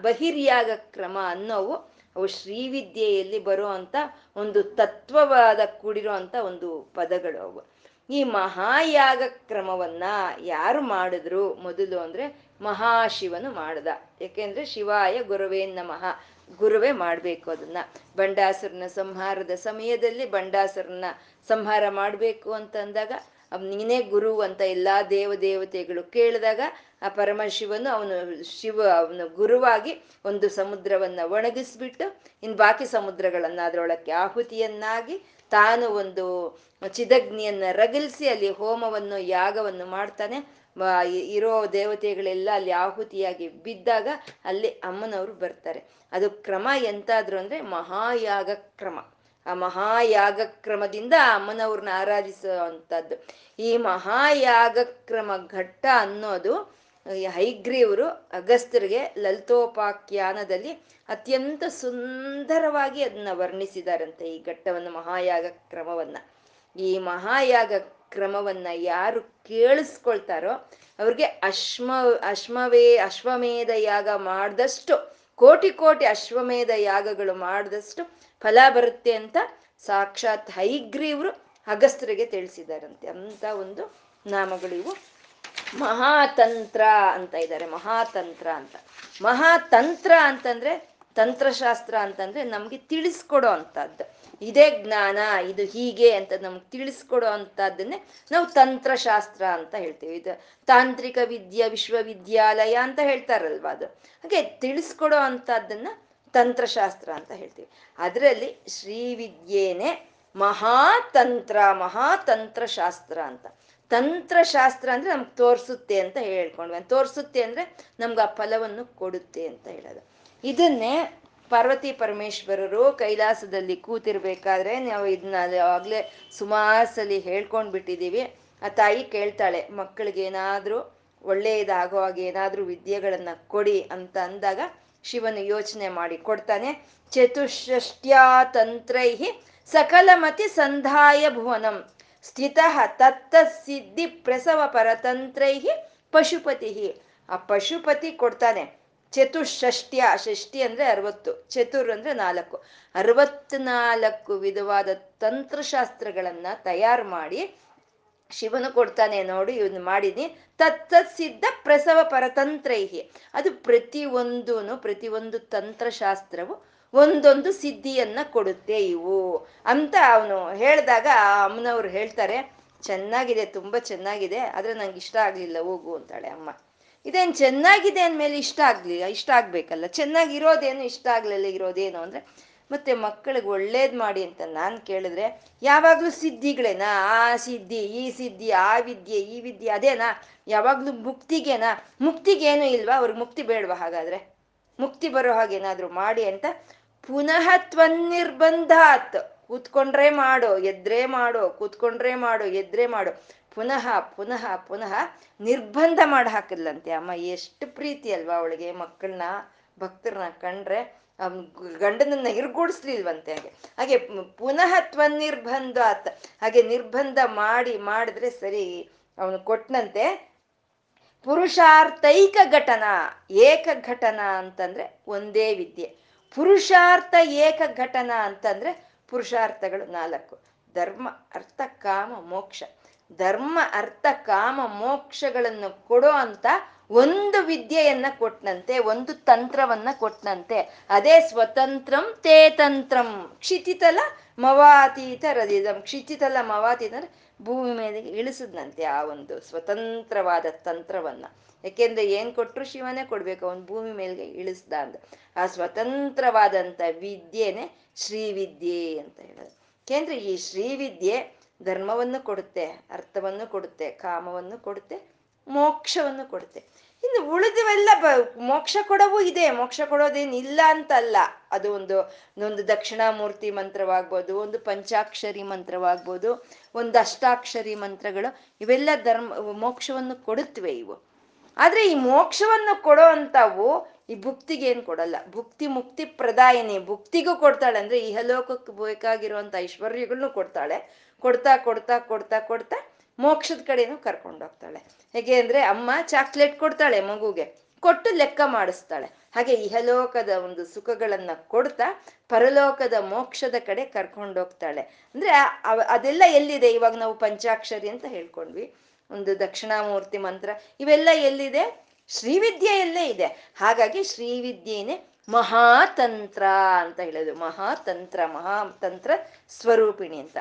ಬಹಿರ್ಯಾಗ ಕ್ರಮ ಅನ್ನೋವು ಅವು ಶ್ರೀವಿದ್ಯೆಯಲ್ಲಿ ಬರೋ ಒಂದು ತತ್ವವಾದ ಕೂಡಿರೋ ಒಂದು ಪದಗಳು ಅವು. ಈ ಮಹಾಯಾಗ ಕ್ರಮವನ್ನ ಯಾರು ಮಾಡಿದ್ರು? ಮೊದಲು ಅಂದ್ರೆ ಮಹಾಶಿವನು ಮಾಡ್ದ. ಯಾಕೆಂದ್ರೆ ಶಿವಾಯ ಗುರುವೇ ನಮಃ. ಗುರುವೇ ಮಾಡ್ಬೇಕು ಅದನ್ನ. ಬಂಡಾಸುರನ ಸಂಹಾರದ ಸಮಯದಲ್ಲಿ ಬಂಡಾಸುರನ ಸಂಹಾರ ಮಾಡ್ಬೇಕು ಅಂತ ಅಂದಾಗ ನೀನೇ ಗುರು ಅಂತ ಎಲ್ಲಾ ದೇವ ದೇವತೆಗಳು ಕೇಳಿದಾಗ, ಆ ಪರಮಶಿವನು ಅವನು ಶಿವ, ಅವನು ಗುರುವಾಗಿ ಒಂದು ಸಮುದ್ರವನ್ನ ಒಣಗಿಸ್ಬಿಟ್ಟು, ಇನ್ ಬಾಕಿ ಸಮುದ್ರಗಳನ್ನ ಅದರೊಳಕ್ಕೆ ಆಹುತಿಯನ್ನಾಗಿ ತಾನು ಒಂದು ಚಿದಗ್ನಿಯನ್ನ ರಗಲ್ಸಿ ಅಲ್ಲಿ ಹೋಮವನ್ನು, ಯಾಗವನ್ನು ಮಾಡ್ತಾನೆ. ಇರೋ ದೇವತೆಗಳೆಲ್ಲ ಅಲ್ಲಿ ಆಹುತಿಯಾಗಿ ಬಿದ್ದಾಗ ಅಲ್ಲಿ ಅಮ್ಮನವರು ಬರ್ತಾರೆ. ಅದು ಕ್ರಮ ಎಂತಾದ್ರು ಅಂದ್ರೆ ಮಹಾಯಾಗ ಕ್ರಮ. ಆ ಮಹಾಯಾಗ ಕ್ರಮದಿಂದ ಅಮ್ಮನವ್ರನ್ನ ಆರಾಧಿಸುವಂಥದ್ದು. ಈ ಮಹಾಯಾಗ ಕ್ರಮ ಘಟ್ಟ ಅನ್ನೋದು ಹೈಗ್ರೀವರು ಅಗಸ್ತರಿಗೆ ಲಲಿತೋಪಾಖ್ಯಾನದಲ್ಲಿ ಅತ್ಯಂತ ಸುಂದರವಾಗಿ ಅದನ್ನ ವರ್ಣಿಸಿದಾರಂತೆ ಈ ಘಟ್ಟವನ್ನು, ಮಹಾಯಾಗ ಕ್ರಮವನ್ನ. ಈ ಮಹಾಯಾಗ ಕ್ರಮವನ್ನ ಯಾರು ಕೇಳಿಸ್ಕೊಳ್ತಾರೋ ಅವ್ರಿಗೆ ಅಶ್ಮ, ಅಶ್ಮವೇ, ಅಶ್ವಮೇಧ ಯಾಗ ಮಾಡಿದಷ್ಟು, ಕೋಟಿ ಕೋಟಿ ಅಶ್ವಮೇಧ ಯಾಗಗಳು ಮಾಡಿದಷ್ಟು ಫಲ ಬರುತ್ತೆ ಅಂತ ಸಾಕ್ಷಾತ್ ಹೈಗ್ರೀವ್ರು ಅಗಸ್ತ್ರಿಗೆ ತಿಳಿಸಿದಾರಂತೆ. ಅಂತ ಒಂದು ನಾಮಗಳು ಇವು. ಮಹಾತಂತ್ರ ಅಂತ ಇದ್ದಾರೆ. ಮಹಾತಂತ್ರ ಅಂತ. ಮಹಾತಂತ್ರ ಅಂತಂದ್ರೆ ತಂತ್ರಶಾಸ್ತ್ರ ಅಂತಂದ್ರೆ ನಮ್ಗೆ ತಿಳಿಸ್ಕೊಡೋ ಅಂತದ್ದು. ಇದೇ ಜ್ಞಾನ, ಇದು ಹೀಗೆ ಅಂತ ನಮ್ಗೆ ತಿಳಿಸ್ಕೊಡೋ ಅಂತದನ್ನೇ ನಾವು ತಂತ್ರಶಾಸ್ತ್ರ ಅಂತ ಹೇಳ್ತೀವಿ. ಇದು ತಾಂತ್ರಿಕ ವಿದ್ಯಾ, ವಿಶ್ವವಿದ್ಯಾಲಯ ಅಂತ ಹೇಳ್ತಾರಲ್ವ ಅದು. ಹಾಗೆ ತಿಳಿಸ್ಕೊಡೋ ಅಂತದನ್ನ ತಂತ್ರಶಾಸ್ತ್ರ ಅಂತ ಹೇಳ್ತೀವಿ. ಅದರಲ್ಲಿ ಶ್ರೀವಿದ್ಯೇನೆ ಮಹಾತಂತ್ರ ಶಾಸ್ತ್ರ ಅಂತ. ತಂತ್ರಶಾಸ್ತ್ರ ಅಂದ್ರೆ ನಮ್ಗೆ ತೋರಿಸುತ್ತೆ ಅಂತ ಹೇಳ್ಕೊಂಡ್ವಿ. ತೋರಿಸುತ್ತೆ ಅಂದ್ರೆ ನಮ್ಗೆ ಆ ಫಲವನ್ನು ಕೊಡುತ್ತೆ ಅಂತ ಹೇಳೋದು. ಇದನ್ನೇ ಪಾರ್ವತಿ ಪರಮೇಶ್ವರರು ಕೈಲಾಸದಲ್ಲಿ ಕೂತಿರ್ಬೇಕಾದ್ರೆ ನಾವು ಇದನ್ನ ಆಗ್ಲೇ ಸುಮಾರು ಸಲಿ ಹೇಳ್ಕೊಂಡ್ ಬಿಟ್ಟಿದೀವಿ ಆ ತಾಯಿ ಕೇಳ್ತಾಳೆ, ಮಕ್ಕಳಿಗೆ ಏನಾದ್ರೂ ಒಳ್ಳೆಯದಾಗೋ ಹಾಗೆ ಏನಾದ್ರೂ ವಿದ್ಯೆಗಳನ್ನ ಕೊಡಿ ಅಂತ ಅಂದಾಗ ಶಿವನು ಯೋಚನೆ ಮಾಡಿ ಕೊಡ್ತಾನೆ. ಚತುಷ್ಟ್ಯಾ ತಂತ್ರೈ ಸಕಲಮತಿ ಸಂಧಾಯ ಭುವನಂ. ಸ್ಥಿತ ತತ್ತ ಸಿದ್ಧಿ ಪ್ರಸವ ಪರತಂತ್ರೈ ಪಶುಪತಿ. ಆ ಪಶುಪತಿ ಕೊಡ್ತಾನೆ. ಚತುಷ್ಷ್ಟ್ಯ ಷಷ್ಠಿ ಅಂದ್ರೆ ಅರವತ್ತು, ಚತುರ್ ಅಂದ್ರೆ ನಾಲ್ಕು. ಅರವತ್ನಾಲ್ಕು ವಿಧವಾದ ತಂತ್ರಶಾಸ್ತ್ರಗಳನ್ನ ತಯಾರು ಮಾಡಿ ಶಿವನು ಕೊಡ್ತಾನೆ. ನೋಡಿ, ಇವನ್ ಮಾಡಿನಿ ತತ್ತ ಸಿದ್ಧ ಪ್ರಸವ ಪರತಂತ್ರೈಹಿ ಅದು ಪ್ರತಿ ಒಂದೂನು ಪ್ರತಿ ಒಂದು ತಂತ್ರಶಾಸ್ತ್ರವು ಒಂದೊಂದು ಸಿದ್ಧಿಯನ್ನ ಕೊಡುತ್ತೆ ಇವು. ಅಂತ ಅವನು ಹೇಳಿದಾಗ ಅಮ್ಮನವ್ರು ಹೇಳ್ತಾರೆ, ಚೆನ್ನಾಗಿದೆ, ತುಂಬಾ ಚೆನ್ನಾಗಿದೆ, ಆದ್ರೆ ನಂಗೆ ಇಷ್ಟ ಆಗ್ಲಿಲ್ಲ, ಹೋಗು, ಅಂತಾಳೆ ಅಮ್ಮ. ಇದೇನು ಚೆನ್ನಾಗಿದೆ ಅಂದಮೇಲೆ ಇಷ್ಟ ಆಗ್ಲಿ, ಇಷ್ಟ ಆಗ್ಬೇಕಲ್ಲ. ಚೆನ್ನಾಗಿರೋದೇನು, ಇಷ್ಟ ಆಗ್ಲಿಲ್ಲ ಇರೋದೇನು ಅಂದ್ರೆ, ಮತ್ತೆ ಮಕ್ಕಳಿಗೆ ಒಳ್ಳೇದ್ ಮಾಡಿ ಅಂತ ನಾನು ಕೇಳಿದ್ರೆ, ಯಾವಾಗ್ಲೂ ಸಿದ್ಧಿಗಳೇನಾ? ಆ ಸಿದ್ಧಿ, ಈ ಸಿದ್ಧಿ, ಆ ವಿದ್ಯೆ, ಈ ವಿದ್ಯೆ, ಅದೇನಾ? ಯಾವಾಗ್ಲೂ ಮುಕ್ತಿಗೇನಾ? ಮುಕ್ತಿಗೇನು ಇಲ್ವಾ? ಅವ್ರಿಗೆ ಮುಕ್ತಿ ಬೇಡವಾ ಹಾಗಾದ್ರೆ? ಮುಕ್ತಿ ಬರೋ ಹಾಗೇನಾದರೂ ಮಾಡಿ ಅಂತ ಪುನಃ ತ್ವನ್ನಿರ್ಬಂಧಾತ್ ಕೂತ್ಕೊಂಡ್ರೆ ಮಾಡೋ, ಎದ್ರೆ ಮಾಡೋ, ಕೂತ್ಕೊಂಡ್ರೆ ಮಾಡೋ, ಎದ್ರೆ ಮಾಡೋ. ಪುನಃ ಪುನಃ ಪುನಃ ನಿರ್ಬಂಧ ಮಾಡಿ ಹಾಕಿದ್ಲಂತೆ ಅಮ್ಮ, ಎಷ್ಟು ಪ್ರೀತಿ ಅಲ್ವಾ ಅವಳಿಗೆ. ಮಕ್ಕಳನ್ನ ಭಕ್ತರನ್ನ ಕಂಡ್ರೆ ಗಂಡನನ್ನ ಇರ್ಗೂಡಿಸ್ಲಿಲ್ವಂತೆ ಹಾಗೆ. ಹಾಗೆ ಪುನಃ ತ್ವನ್ನಿರ್ಬಂಧ ಆತ ಹಾಗೆ ನಿರ್ಬಂಧ ಮಾಡಿ, ಮಾಡಿದ್ರೆ ಸರಿ, ಅವನು ಕೊಟ್ಟನಂತೆ ಪುರುಷಾರ್ಥೈಕ ಘಟನಾ ಏಕ ಘಟನಾ ಅಂತಂದ್ರೆ ಒಂದೇ ವಿದ್ಯೆ. ಪುರುಷಾರ್ಥ ಏಕ ಘಟನ ಅಂತಂದ್ರೆ ಪುರುಷಾರ್ಥಗಳು ನಾಲ್ಕು. ಧರ್ಮ, ಅರ್ಥ, ಕಾಮ, ಮೋಕ್ಷ. ಧರ್ಮ, ಅರ್ಥ, ಕಾಮ, ಮೋಕ್ಷಗಳನ್ನು ಕೊಡೋ ಅಂತ ಒಂದು ವಿದ್ಯೆಯನ್ನ ಕೊಟ್ಟನಂತೆ ಒಂದು ತಂತ್ರವನ್ನ ಕೊಟ್ಟನಂತೆ ಅದೇ ಸ್ವತಂತ್ರಂ ತೇ ತಂತ್ರಂ. ಕ್ಷಿತಿತಲ ಮವಾತೀತ ರದಿದಂ ಕ್ಷಿತಿತಲ ಮವಾತೀತ ಅಂದ್ರೆ ಭೂಮಿ ಮೇಲೆ ಇಳಿಸಿದ್ನಂತೆ ಆ ಒಂದು ಸ್ವತಂತ್ರವಾದ ತಂತ್ರವನ್ನ. ಯಾಕೆಂದ್ರೆ ಏನ್ ಕೊಟ್ರು ಶಿವನೇ ಕೊಡ್ಬೇಕು, ಅವನ್ ಭೂಮಿ ಮೇಲ್ಗೆ ಇಳಿಸ್ದ ಅಂದ ಆ ಸ್ವತಂತ್ರವಾದಂತ ವಿದ್ಯೆನೆ ಶ್ರೀವಿದ್ಯೆ ಅಂತ ಹೇಳೋದು. ಯಾಕೆಂದ್ರೆ ಈ ಶ್ರೀವಿದ್ಯೆ ಧರ್ಮವನ್ನು ಕೊಡುತ್ತೆ, ಅರ್ಥವನ್ನು ಕೊಡುತ್ತೆ, ಕಾಮವನ್ನು ಕೊಡುತ್ತೆ, ಮೋಕ್ಷವನ್ನು ಕೊಡುತ್ತೆ. ಇನ್ನು ಉಳಿದವೆಲ್ಲ ಬ, ಮೋಕ್ಷ ಕೊಡವು ಇದೆ, ಮೋಕ್ಷ ಕೊಡೋದೇನು ಇಲ್ಲ ಅಂತಲ್ಲ. ಅದು ಒಂದು ಒಂದು ದಕ್ಷಿಣಾಮೂರ್ತಿ ಮಂತ್ರವಾಗ್ಬೋದು, ಒಂದು ಪಂಚಾಕ್ಷರಿ ಮಂತ್ರವಾಗ್ಬೋದು, ಒಂದು ಅಷ್ಟಾಕ್ಷರಿ ಮಂತ್ರಗಳು, ಇವೆಲ್ಲ ಧರ್ಮ, ಮೋಕ್ಷವನ್ನು ಕೊಡುತ್ತವೆ ಇವು. ಆದ್ರೆ ಈ ಮೋಕ್ಷವನ್ನು ಕೊಡೋ ಅಂತವು ಈ ಭುಕ್ತಿಗೆ ಏನ್ ಕೊಡಲ್ಲ. ಭುಕ್ತಿ ಮುಕ್ತಿ ಪ್ರದಾಯಿನಿ. ಭುಕ್ತಿಗೂ ಕೊಡ್ತಾಳೆ ಅಂದ್ರೆ ಇಹಲೋಕಕ್ಕೆ ಬೇಕಾಗಿರುವಂತ ಐಶ್ವರ್ಯಗಳನ್ನು ಕೊಡ್ತಾಳೆ. ಕೊಡ್ತಾ ಕೊಡ್ತಾ ಕೊಡ್ತಾ ಕೊಡ್ತಾ ಮೋಕ್ಷದ ಕಡೆನೂ ಕರ್ಕೊಂಡು ಹೋಗ್ತಾಳೆ. ಹೇಗೆ ಅಂದ್ರೆ ಅಮ್ಮ ಚಾಕ್ಲೇಟ್ ಕೊಡ್ತಾಳೆ ಮಗುಗೆ. ಕೊಟ್ಟು ಲೆಕ್ಕ ಮಾಡಿಸ್ತಾಳೆ. ಹಾಗೆ ಇಹಲೋಕದ ಒಂದು ಸುಖಗಳನ್ನ ಕೊಡ್ತಾ ಪರಲೋಕದ ಮೋಕ್ಷದ ಕಡೆ ಕರ್ಕೊಂಡೋಗ್ತಾಳೆ ಅಂದ್ರೆ ಅದೆಲ್ಲ ಎಲ್ಲಿದೆ? ಇವಾಗ ನಾವು ಪಂಚಾಕ್ಷರಿ ಅಂತ ಹೇಳ್ಕೊಂಡ್ವಿ. ಒಂದು ದಕ್ಷಿಣಾಮೂರ್ತಿ ಮಂತ್ರ, ಇವೆಲ್ಲ ಎಲ್ಲಿದೆ? ಶ್ರೀವಿದ್ಯೆಯಲ್ಲೇ ಇದೆ. ಹಾಗಾಗಿ ಶ್ರೀವಿದ್ಯೆನೆ ಮಹಾತಂತ್ರ ಅಂತ ಹೇಳೋದು. ಮಹಾತಂತ್ರ ಮಹಾತಂತ್ರ ಸ್ವರೂಪಿಣಿ ಅಂತ.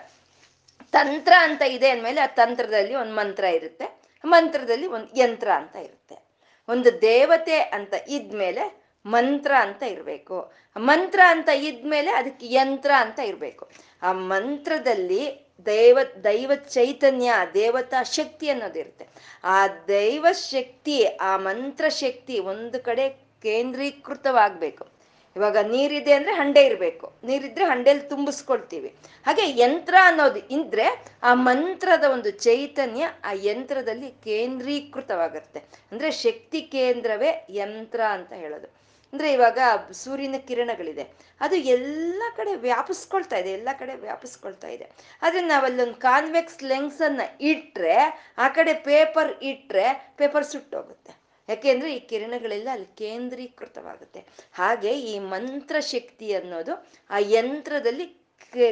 ತಂತ್ರ ಅಂತ ಇದೆ ಅಂದಮೇಲೆ ಆ ತಂತ್ರದಲ್ಲಿ ಒಂದು ಮಂತ್ರ ಇರುತ್ತೆ. ಮಂತ್ರದಲ್ಲಿ ಒಂದು ಯಂತ್ರ ಅಂತ ಇರುತ್ತೆ. ಒಂದು ದೇವತೆ ಅಂತ ಇದ್ಮೇಲೆ ಮಂತ್ರ ಅಂತ ಇರಬೇಕು. ಮಂತ್ರ ಅಂತ ಇದ್ಮೇಲೆ ಅದಕ್ಕೆ ಯಂತ್ರ ಅಂತ ಇರಬೇಕು. ಆ ಮಂತ್ರದಲ್ಲಿ ದೈವ ದೈವ ಚೈತನ್ಯ, ದೇವತಾ ಶಕ್ತಿ ಅನ್ನೋದಿರುತ್ತೆ. ಆ ದೈವ ಶಕ್ತಿ, ಆ ಮಂತ್ರ ಶಕ್ತಿ ಒಂದು ಕಡೆ ಕೇಂದ್ರೀಕೃತವಾಗಬೇಕು. ಇವಾಗ ನೀರಿದೆ ಅಂದ್ರೆ ಹಂಡೆ ಇರಬೇಕು. ನೀರಿದ್ರೆ ಹಂಡೆಲಿ ತುಂಬಿಸ್ಕೊಳ್ತೀವಿ. ಹಾಗೆ ಯಂತ್ರ ಅನ್ನೋದು ಇದ್ರೆ ಆ ಮಂತ್ರದ ಒಂದು ಚೈತನ್ಯ ಆ ಯಂತ್ರದಲ್ಲಿ ಕೇಂದ್ರೀಕೃತವಾಗುತ್ತೆ. ಅಂದ್ರೆ ಶಕ್ತಿ ಕೇಂದ್ರವೇ ಯಂತ್ರ ಅಂತ ಹೇಳೋದು. ಅಂದ್ರೆ ಇವಾಗ ಸೂರ್ಯನ ಕಿರಣಗಳಿದೆ. ಅದು ಎಲ್ಲ ಕಡೆ ವ್ಯಾಪಿಸ್ಕೊಳ್ತಾ ಇದೆ, ಎಲ್ಲ ಕಡೆ ವ್ಯಾಪಿಸ್ಕೊಳ್ತಾ ಇದೆ. ಆದ್ರೆ ನಾವಲ್ಲೊಂದು ಕಾನ್ವೆಕ್ಸ್ ಲೆನ್ಸ್ ಅನ್ನ ಇಟ್ರೆ, ಆ ಕಡೆ ಪೇಪರ್ ಇಟ್ಟರೆ ಪೇಪರ್ ಸುಟ್ಟೋಗುತ್ತೆ. ಯಾಕೆಂದ್ರೆ ಈ ಕಿರಣಗಳೆಲ್ಲ ಅಲ್ಲಿ ಕೇಂದ್ರೀಕೃತವಾಗುತ್ತೆ. ಹಾಗೆ ಈ ಮಂತ್ರ ಶಕ್ತಿ ಅನ್ನೋದು ಆ ಯಂತ್ರದಲ್ಲಿ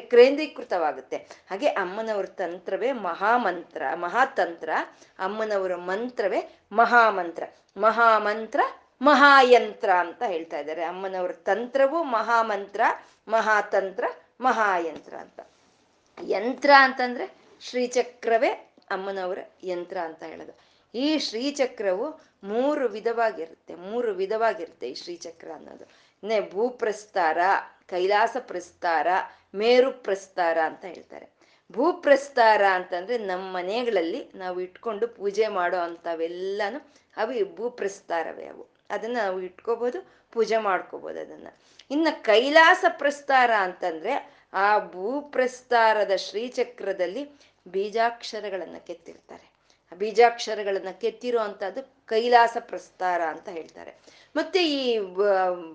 ಕೇಂದ್ರೀಕೃತವಾಗುತ್ತೆ. ಹಾಗೆ ಅಮ್ಮನವರ ತಂತ್ರವೇ ಮಹಾಮಂತ್ರ, ಮಹಾತಂತ್ರ, ಅಮ್ಮನವರ ಮಂತ್ರವೇ ಮಹಾಮಂತ್ರ. ಮಹಾಮಂತ್ರ ಮಹಾಯಂತ್ರ ಅಂತ ಹೇಳ್ತಾ ಇದ್ದಾರೆ. ಅಮ್ಮನವರ ತಂತ್ರವು ಮಹಾಮಂತ್ರ, ಮಹಾತಂತ್ರ, ಮಹಾಯಂತ್ರ ಅಂತ. ಯಂತ್ರ ಅಂತಂದ್ರೆ ಶ್ರೀಚಕ್ರವೇ ಅಮ್ಮನವರ ಯಂತ್ರ ಅಂತ ಹೇಳೋದು. ಈ ಶ್ರೀಚಕ್ರವು ಮೂರು ವಿಧವಾಗಿರುತ್ತೆ ಮೂರು ವಿಧವಾಗಿರುತ್ತೆ ಈ ಶ್ರೀಚಕ್ರ ಅನ್ನೋದು. ಇನ್ನೇ ಭೂಪ್ರಸ್ತಾರ ಕೈಲಾಸ ಪ್ರಸ್ತಾರ ಮೇರು ಪ್ರಸ್ತಾರ ಅಂತ ಹೇಳ್ತಾರೆ. ಭೂಪ್ರಸ್ತಾರ ಅಂತಂದ್ರೆ ನಮ್ಮ ಮನೆಗಳಲ್ಲಿ ನಾವು ಇಟ್ಕೊಂಡು ಪೂಜೆ ಮಾಡೋ ಅಂಥವೆಲ್ಲನೂ ಅವು ಭೂಪ್ರಸ್ತಾರವೇ ಅವು. ಅದನ್ನ ನಾವು ಇಟ್ಕೋಬಹುದು ಪೂಜೆ ಮಾಡ್ಕೋಬಹುದು ಅದನ್ನ. ಇನ್ನು ಕೈಲಾಸ ಪ್ರಸ್ತಾರ ಅಂತಂದ್ರೆ ಆ ಭೂಪ್ರಸ್ತಾರದ ಶ್ರೀಚಕ್ರದಲ್ಲಿ ಬೀಜಾಕ್ಷರಗಳನ್ನ ಕೆತ್ತಿರ್ತಾರೆ. ಬೀಜಾಕ್ಷರಗಳನ್ನ ಕೆತ್ತಿರೋ ಅಂತದ್ದು ಕೈಲಾಸ ಪ್ರಸ್ತಾರ ಅಂತ ಹೇಳ್ತಾರೆ. ಮತ್ತೆ ಈ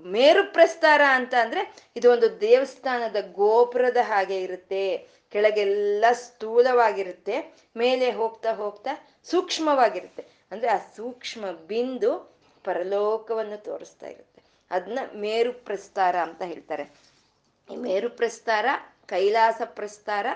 ಮೇರು ಪ್ರಸ್ತಾರ ಅಂತ ಅಂದ್ರೆ ಇದು ಒಂದು ದೇವಸ್ಥಾನದ ಗೋಪುರದ ಹಾಗೆ ಇರುತ್ತೆ. ಕೆಳಗೆಲ್ಲ ಸ್ಥೂಲವಾಗಿರುತ್ತೆ. ಮೇಲೆ ಹೋಗ್ತಾ ಹೋಗ್ತಾ ಸೂಕ್ಷ್ಮವಾಗಿರುತ್ತೆ. ಅಂದ್ರೆ ಆ ಸೂಕ್ಷ್ಮ ಬಿಂದು ಪರಲೋಕವನ್ನು ತೋರಿಸ್ತಾ ಇರುತ್ತೆ. ಅದನ್ನ ಮೇರು ಪ್ರಸ್ತಾರ ಅಂತ ಹೇಳ್ತಾರೆ. ಈ ಮೇರು ಪ್ರಸ್ತಾರ ಕೈಲಾಸ ಪ್ರಸ್ತಾರ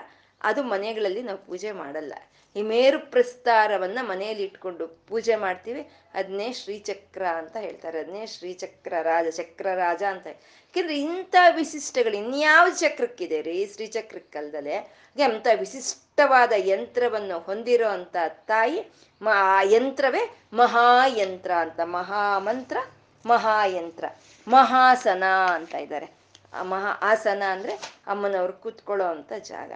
ಅದು ಮನೆಗಳಲ್ಲಿ ನಾವು ಪೂಜೆ ಮಾಡಲ್ಲ. ಈ ಮೇರು ಪ್ರಸ್ತಾರವನ್ನ ಮನೆಯಲ್ಲಿ ಇಟ್ಕೊಂಡು ಪೂಜೆ ಮಾಡ್ತೀವಿ. ಅದನ್ನೇ ಶ್ರೀಚಕ್ರ ಅಂತ ಹೇಳ್ತಾರೆ. ಅದನ್ನೇ ಶ್ರೀಚಕ್ರ ರಾಜ, ಚಕ್ರ ರಾಜ ಅಂತ ಯಾಕೆಂದ್ರೆ ಇಂಥ ವಿಶಿಷ್ಟಗಳು ಇನ್ಯಾವ ಚಕ್ರಕ್ಕಿದೆ ರೀ? ಶ್ರೀಚಕ್ರಕ್ಕಲ್ದಲೆ ಅಂಥ ವಿಶಿಷ್ಟವಾದ ಯಂತ್ರವನ್ನು ಹೊಂದಿರೋ ಅಂತ ತಾಯಿ ಆ ಯಂತ್ರವೇ ಮಹಾಯಂತ್ರ ಅಂತ. ಮಹಾಮಂತ್ರ, ಮಹಾಯಂತ್ರ. ಮಹಾಸನ ಅಂತ ಇದ್ದಾರೆ. ಆ ಮಹಾ, ಆಸನ ಅಂದ್ರೆ ಅಮ್ಮನವ್ರು ಕೂತ್ಕೊಳ್ಳೋ ಅಂತ ಜಾಗ.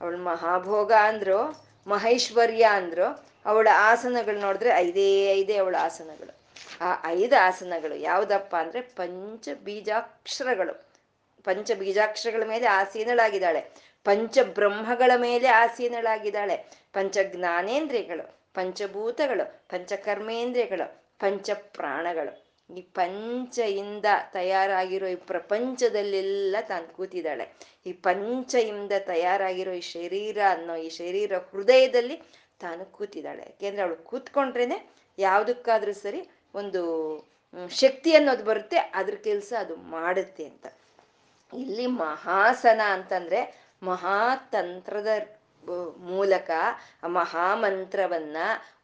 ಅವಳು ಮಹಾಭೋಗ ಅಂದ್ರು ಮಹೇಶ್ವರ್ಯ ಅಂದ್ರು, ಅವಳ ಆಸನಗಳು ನೋಡಿದ್ರೆ ಐದೇ ಐದೇ ಅವಳ ಆಸನಗಳು. ಆ ಐದು ಆಸನಗಳು ಯಾವ್ದಪ್ಪ ಅಂದ್ರೆ ಪಂಚ ಬೀಜಾಕ್ಷರಗಳು ಪಂಚ ಬೀಜಾಕ್ಷರಗಳ ಮೇಲೆ ಆಸೀನಳಾಗಿದ್ದಾಳೆ. ಪಂಚ ಬ್ರಹ್ಮಗಳ ಮೇಲೆ ಆಸೀನಳಾಗಿದ್ದಾಳೆ. ಪಂಚ ಜ್ಞಾನೇಂದ್ರಿಯಗಳು ಪಂಚಭೂತಗಳು, ಪಂಚಕರ್ಮೇಂದ್ರಿಯಗಳು ಪಂಚ ಪ್ರಾಣಗಳು ಈ ಪಂಚಯಿಂದ ತಯಾರಾಗಿರೋ ಈ ಪ್ರಪಂಚದಲ್ಲೆಲ್ಲ ತಾನು ಕೂತಿದ್ದಾಳೆ. ಈ ಪಂಚಯಿಂದ ತಯಾರಾಗಿರೋ ಈ ಶರೀರ ಅನ್ನೋ ಈ ಶರೀರ ಹೃದಯದಲ್ಲಿ ತಾನು ಕೂತಿದ್ದಾಳೆ. ಯಾಕೆಂದ್ರೆ ಅವಳು ಕೂತ್ಕೊಂಡ್ರೇನೆ ಯಾವುದಕ್ಕಾದ್ರೂ ಸರಿ ಒಂದು ಶಕ್ತಿ ಅನ್ನೋದು ಬರುತ್ತೆ, ಅದ್ರ ಕೆಲಸ ಅದು ಮಾಡುತ್ತೆ ಅಂತ. ಇಲ್ಲಿ ಮಹಾಸನ ಅಂತಂದ್ರೆ ಮಹಾತಂತ್ರದ ಮೂಲಕ ಆ ಮಹಾಮಂತ್ರವನ್ನ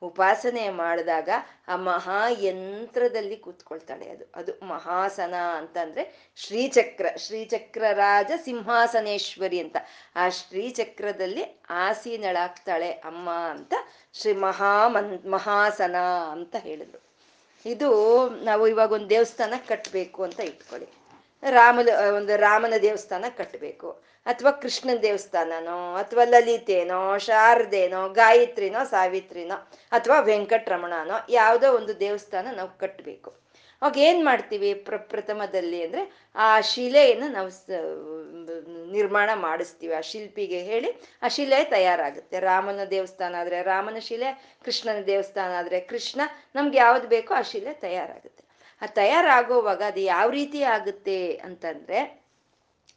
ಉಪಾಸನೆ ಮಾಡಿದಾಗ ಆ ಮಹಾಯಂತ್ರದಲ್ಲಿ ಕೂತ್ಕೊಳ್ತಾಳೆ ಅದು. ಅದು ಮಹಾಸನ ಅಂತಂದ್ರೆ ಶ್ರೀಚಕ್ರ ಶ್ರೀಚಕ್ರ ರಾಜ ಸಿಂಹಾಸನೇಶ್ವರಿ ಅಂತ. ಆ ಶ್ರೀಚಕ್ರದಲ್ಲಿ ಆಸೀನಳಾಗ್ತಾಳೆ ಅಮ್ಮ ಅಂತ ಶ್ರೀ ಮಹಾಮನ್, ಮಹಾಸನ ಅಂತ ಹೇಳಿದ್ರು. ಇದು ನಾವು ಇವಾಗ ಒಂದು ದೇವಸ್ಥಾನ ಕಟ್ಟಬೇಕು ಅಂತ ಇಟ್ಕೊಳ್ಳಿ. ರಾಮ ಒಂದು ರಾಮನ ದೇವಸ್ಥಾನ ಕಟ್ಟಬೇಕು. ಅಥವಾ ಕೃಷ್ಣನ ದೇವಸ್ಥಾನನೋ, ಅಥವಾ ಲಲಿತೇನೋ, ಶಾರದೇನೋ, ಗಾಯತ್ರಿನೋ, ಸಾವಿತ್ರಿನೋ, ಅಥವಾ ವೆಂಕಟರಮಣನೋ, ಯಾವುದೋ ಒಂದು ದೇವಸ್ಥಾನ ನಾವು ಕಟ್ಟಬೇಕು. ಅವಾಗ ಏನ್ ಮಾಡ್ತೀವಿ ಪ್ರ, ಪ್ರಥಮದಲ್ಲಿ ಅಂದ್ರೆ ಆ ಶಿಲೆಯನ್ನು ನಾವು ನಿರ್ಮಾಣ ಮಾಡಿಸ್ತೀವಿ. ಆ ಶಿಲ್ಪಿಗೆ ಹೇಳಿ ಆ ಶಿಲೆ ತಯಾರಾಗುತ್ತೆ. ರಾಮನ ದೇವಸ್ಥಾನ ಆದ್ರೆ ರಾಮನ ಶಿಲೆ, ಕೃಷ್ಣನ ದೇವಸ್ಥಾನ ಆದ್ರೆ ಕೃಷ್ಣ, ನಮ್ಗೆ ಯಾವ್ದು ಬೇಕೋ ಆ ಶಿಲೆ ತಯಾರಾಗುತ್ತೆ. ಆ ತಯಾರಾಗೋವಾಗ ಅದು ಯಾವ ರೀತಿ ಆಗುತ್ತೆ ಅಂತಂದ್ರೆ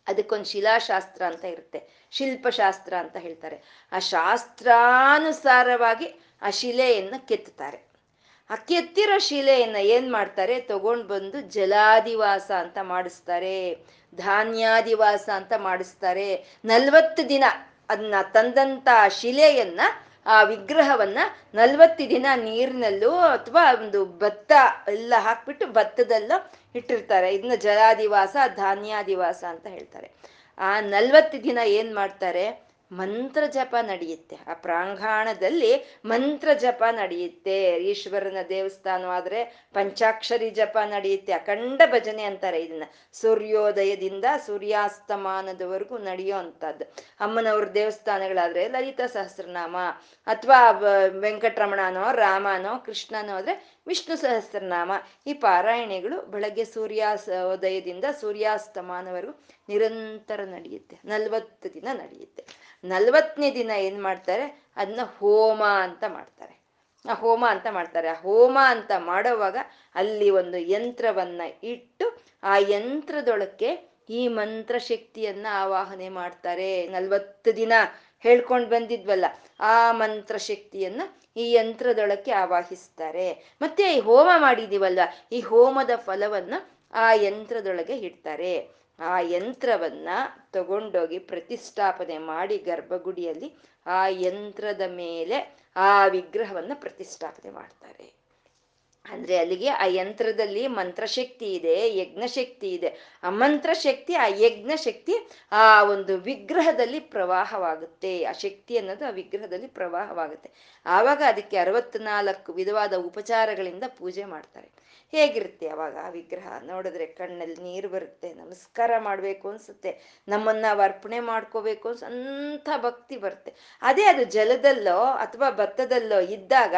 ಅದಕ್ಕೊಂದು ಶಿಲಾಶಾಸ್ತ್ರ ಅಂತ ಇರುತ್ತೆ. ಶಿಲ್ಪಶಾಸ್ತ್ರ ಅಂತ ಹೇಳ್ತಾರೆ. ಆ ಶಾಸ್ತ್ರಾನುಸಾರವಾಗಿ ಆ ಶಿಲೆಯನ್ನು ಕೆತ್ತುತ್ತಾರೆ. ಆ ಕೆತ್ತಿರೋ ಶಿಲೆಯನ್ನ ಏನ್ ಮಾಡ್ತಾರೆ? ತಗೊಂಡ್ ಬಂದು ಜಲಾದಿವಾಸ ಅಂತ ಮಾಡಿಸ್ತಾರೆ. ಧಾನ್ಯಾದಿವಾಸ ಅಂತ ಮಾಡಿಸ್ತಾರೆ. ನಲ್ವತ್ತು ದಿನ ಅದನ್ನ ತಂದಂತ ಶಿಲೆಯನ್ನ ಆ ವಿಗ್ರಹವನ್ನ ನಲ್ವತ್ತು ದಿನ ನೀರಿನಲ್ಲೂ ಅಥವಾ ಒಂದು ಭತ್ತ ಎಲ್ಲ ಹಾಕ್ಬಿಟ್ಟು ಭತ್ತದಲ್ಲೂ ಇಟ್ಟಿರ್ತಾರೆ. ಇದನ್ನ ಜಲಾದಿವಾಸ, ಧಾನ್ಯಾದಿವಾಸ ಅಂತ ಹೇಳ್ತಾರೆ. ಆ ನಲ್ವತ್ತು ದಿನ ಏನ್ ಮಾಡ್ತಾರೆ? ಮಂತ್ರ ಜಪ ನಡೆಯುತ್ತೆ. ಆ ಪ್ರಾಂಗಣದಲ್ಲಿ ಮಂತ್ರ ಜಪ ನಡೆಯುತ್ತೆ. ಈಶ್ವರನ ದೇವಸ್ಥಾನವಾದ್ರೆ ಪಂಚಾಕ್ಷರಿ ಜಪ ನಡೆಯುತ್ತೆ. ಅಖಂಡ ಭಜನೆ ಅಂತಾರೆ ಇದನ್ನ. ಸೂರ್ಯೋದಯದಿಂದ ಸೂರ್ಯಾಸ್ತಮಾನದವರೆಗೂ ನಡೆಯೋ ಅಂತದ್ದು ಅಮ್ಮನವ್ರ ದೇವಸ್ಥಾನಗಳಾದ್ರೆ ಲಲಿತಾ ಸಹಸ್ರನಾಮ ಅಥವಾ ವೆಂಕಟರಮಣನೋ, ರಾಮನೋ, ಕೃಷ್ಣನೋ ಆದ್ರೆ ವಿಷ್ಣು ಸಹಸ್ರನಾಮ. ಈ ಪಾರಾಯಣೆಗಳು ಬೆಳಗ್ಗೆ ಸೂರ್ಯಾಸ ಉದಯದಿಂದ ಸೂರ್ಯಾಸ್ತಮಾನವರೆಗೂ ನಿರಂತರ ನಡೆಯುತ್ತೆ. ನಲ್ವತ್ತು ದಿನ ನಡೆಯುತ್ತೆ. ನಲ್ವತ್ತನೇ ದಿನ ಏನ್ ಮಾಡ್ತಾರೆ? ಅದನ್ನ ಹೋಮ ಅಂತ ಮಾಡ್ತಾರೆ. ಆ ಹೋಮ ಅಂತ ಮಾಡ್ತಾರೆ. ಆ ಹೋಮ ಅಂತ ಮಾಡುವಾಗ ಅಲ್ಲಿ ಒಂದು ಯಂತ್ರವನ್ನ ಇಟ್ಟು ಆ ಯಂತ್ರದೊಳಕ್ಕೆ ಈ ಮಂತ್ರ ಶಕ್ತಿಯನ್ನ ಆವಾಹನೆ ಮಾಡ್ತಾರೆ. ನಲ್ವತ್ತು ದಿನ ಹೇಳ್ಕೊಂಡು ಬಂದಿದ್ವಲ್ಲ, ಆ ಮಂತ್ರ ಶಕ್ತಿಯನ್ನ ಈ ಯಂತ್ರದೊಳಕ್ಕೆ ಆವಾಹಿಸ್ತಾರೆ. ಮತ್ತೆ ಈ ಹೋಮ ಮಾಡಿದೀವಲ್ಲ ಈ ಹೋಮದ ಫಲವನ್ನ ಆ ಯಂತ್ರದೊಳಗೆ ಇಡ್ತಾರೆ. ಆ ಯಂತ್ರವನ್ನ ತಗೊಂಡೋಗಿ ಪ್ರತಿಷ್ಠಾಪನೆ ಮಾಡಿ ಗರ್ಭಗುಡಿಯಲ್ಲಿ ಆ ಯಂತ್ರದ ಮೇಲೆ ಆ ವಿಗ್ರಹವನ್ನ ಪ್ರತಿಷ್ಠಾಪನೆ ಮಾಡ್ತಾರೆ. ಅಂದ್ರೆ ಅಲ್ಲಿಗೆ ಆ ಯಂತ್ರದಲ್ಲಿ ಮಂತ್ರಶಕ್ತಿ ಇದೆ, ಯಜ್ಞಶಕ್ತಿ ಇದೆ. ಆ ಮಂತ್ರ ಶಕ್ತಿ ಆ ಯಜ್ಞ ಶಕ್ತಿ ಆ ಒಂದು ವಿಗ್ರಹದಲ್ಲಿ ಪ್ರವಾಹವಾಗುತ್ತೆ. ಆ ಶಕ್ತಿ ಅನ್ನೋದು ಆ ವಿಗ್ರಹದಲ್ಲಿ ಪ್ರವಾಹವಾಗುತ್ತೆ. ಆವಾಗ ಅದಕ್ಕೆ ಅರವತ್ನಾಲ್ಕು ವಿಧವಾದ ಉಪಚಾರಗಳಿಂದ ಪೂಜೆ ಮಾಡ್ತಾರೆ. ಹೇಗಿರುತ್ತೆ ಅವಾಗ ಆ ವಿಗ್ರಹ? ನೋಡಿದ್ರೆ ಕಣ್ಣಲ್ಲಿ ನೀರು ಬರುತ್ತೆ, ನಮಸ್ಕಾರ ಮಾಡಬೇಕು ಅನ್ಸುತ್ತೆ, ನಮ್ಮನ್ನ ಅರ್ಪಣೆ ಮಾಡ್ಕೋಬೇಕು ಅಂತ ಭಕ್ತಿ ಬರುತ್ತೆ. ಅದೇ ಅದು ಜಲದಲ್ಲೋ ಅಥವಾ ಭತ್ತದಲ್ಲೋ ಇದ್ದಾಗ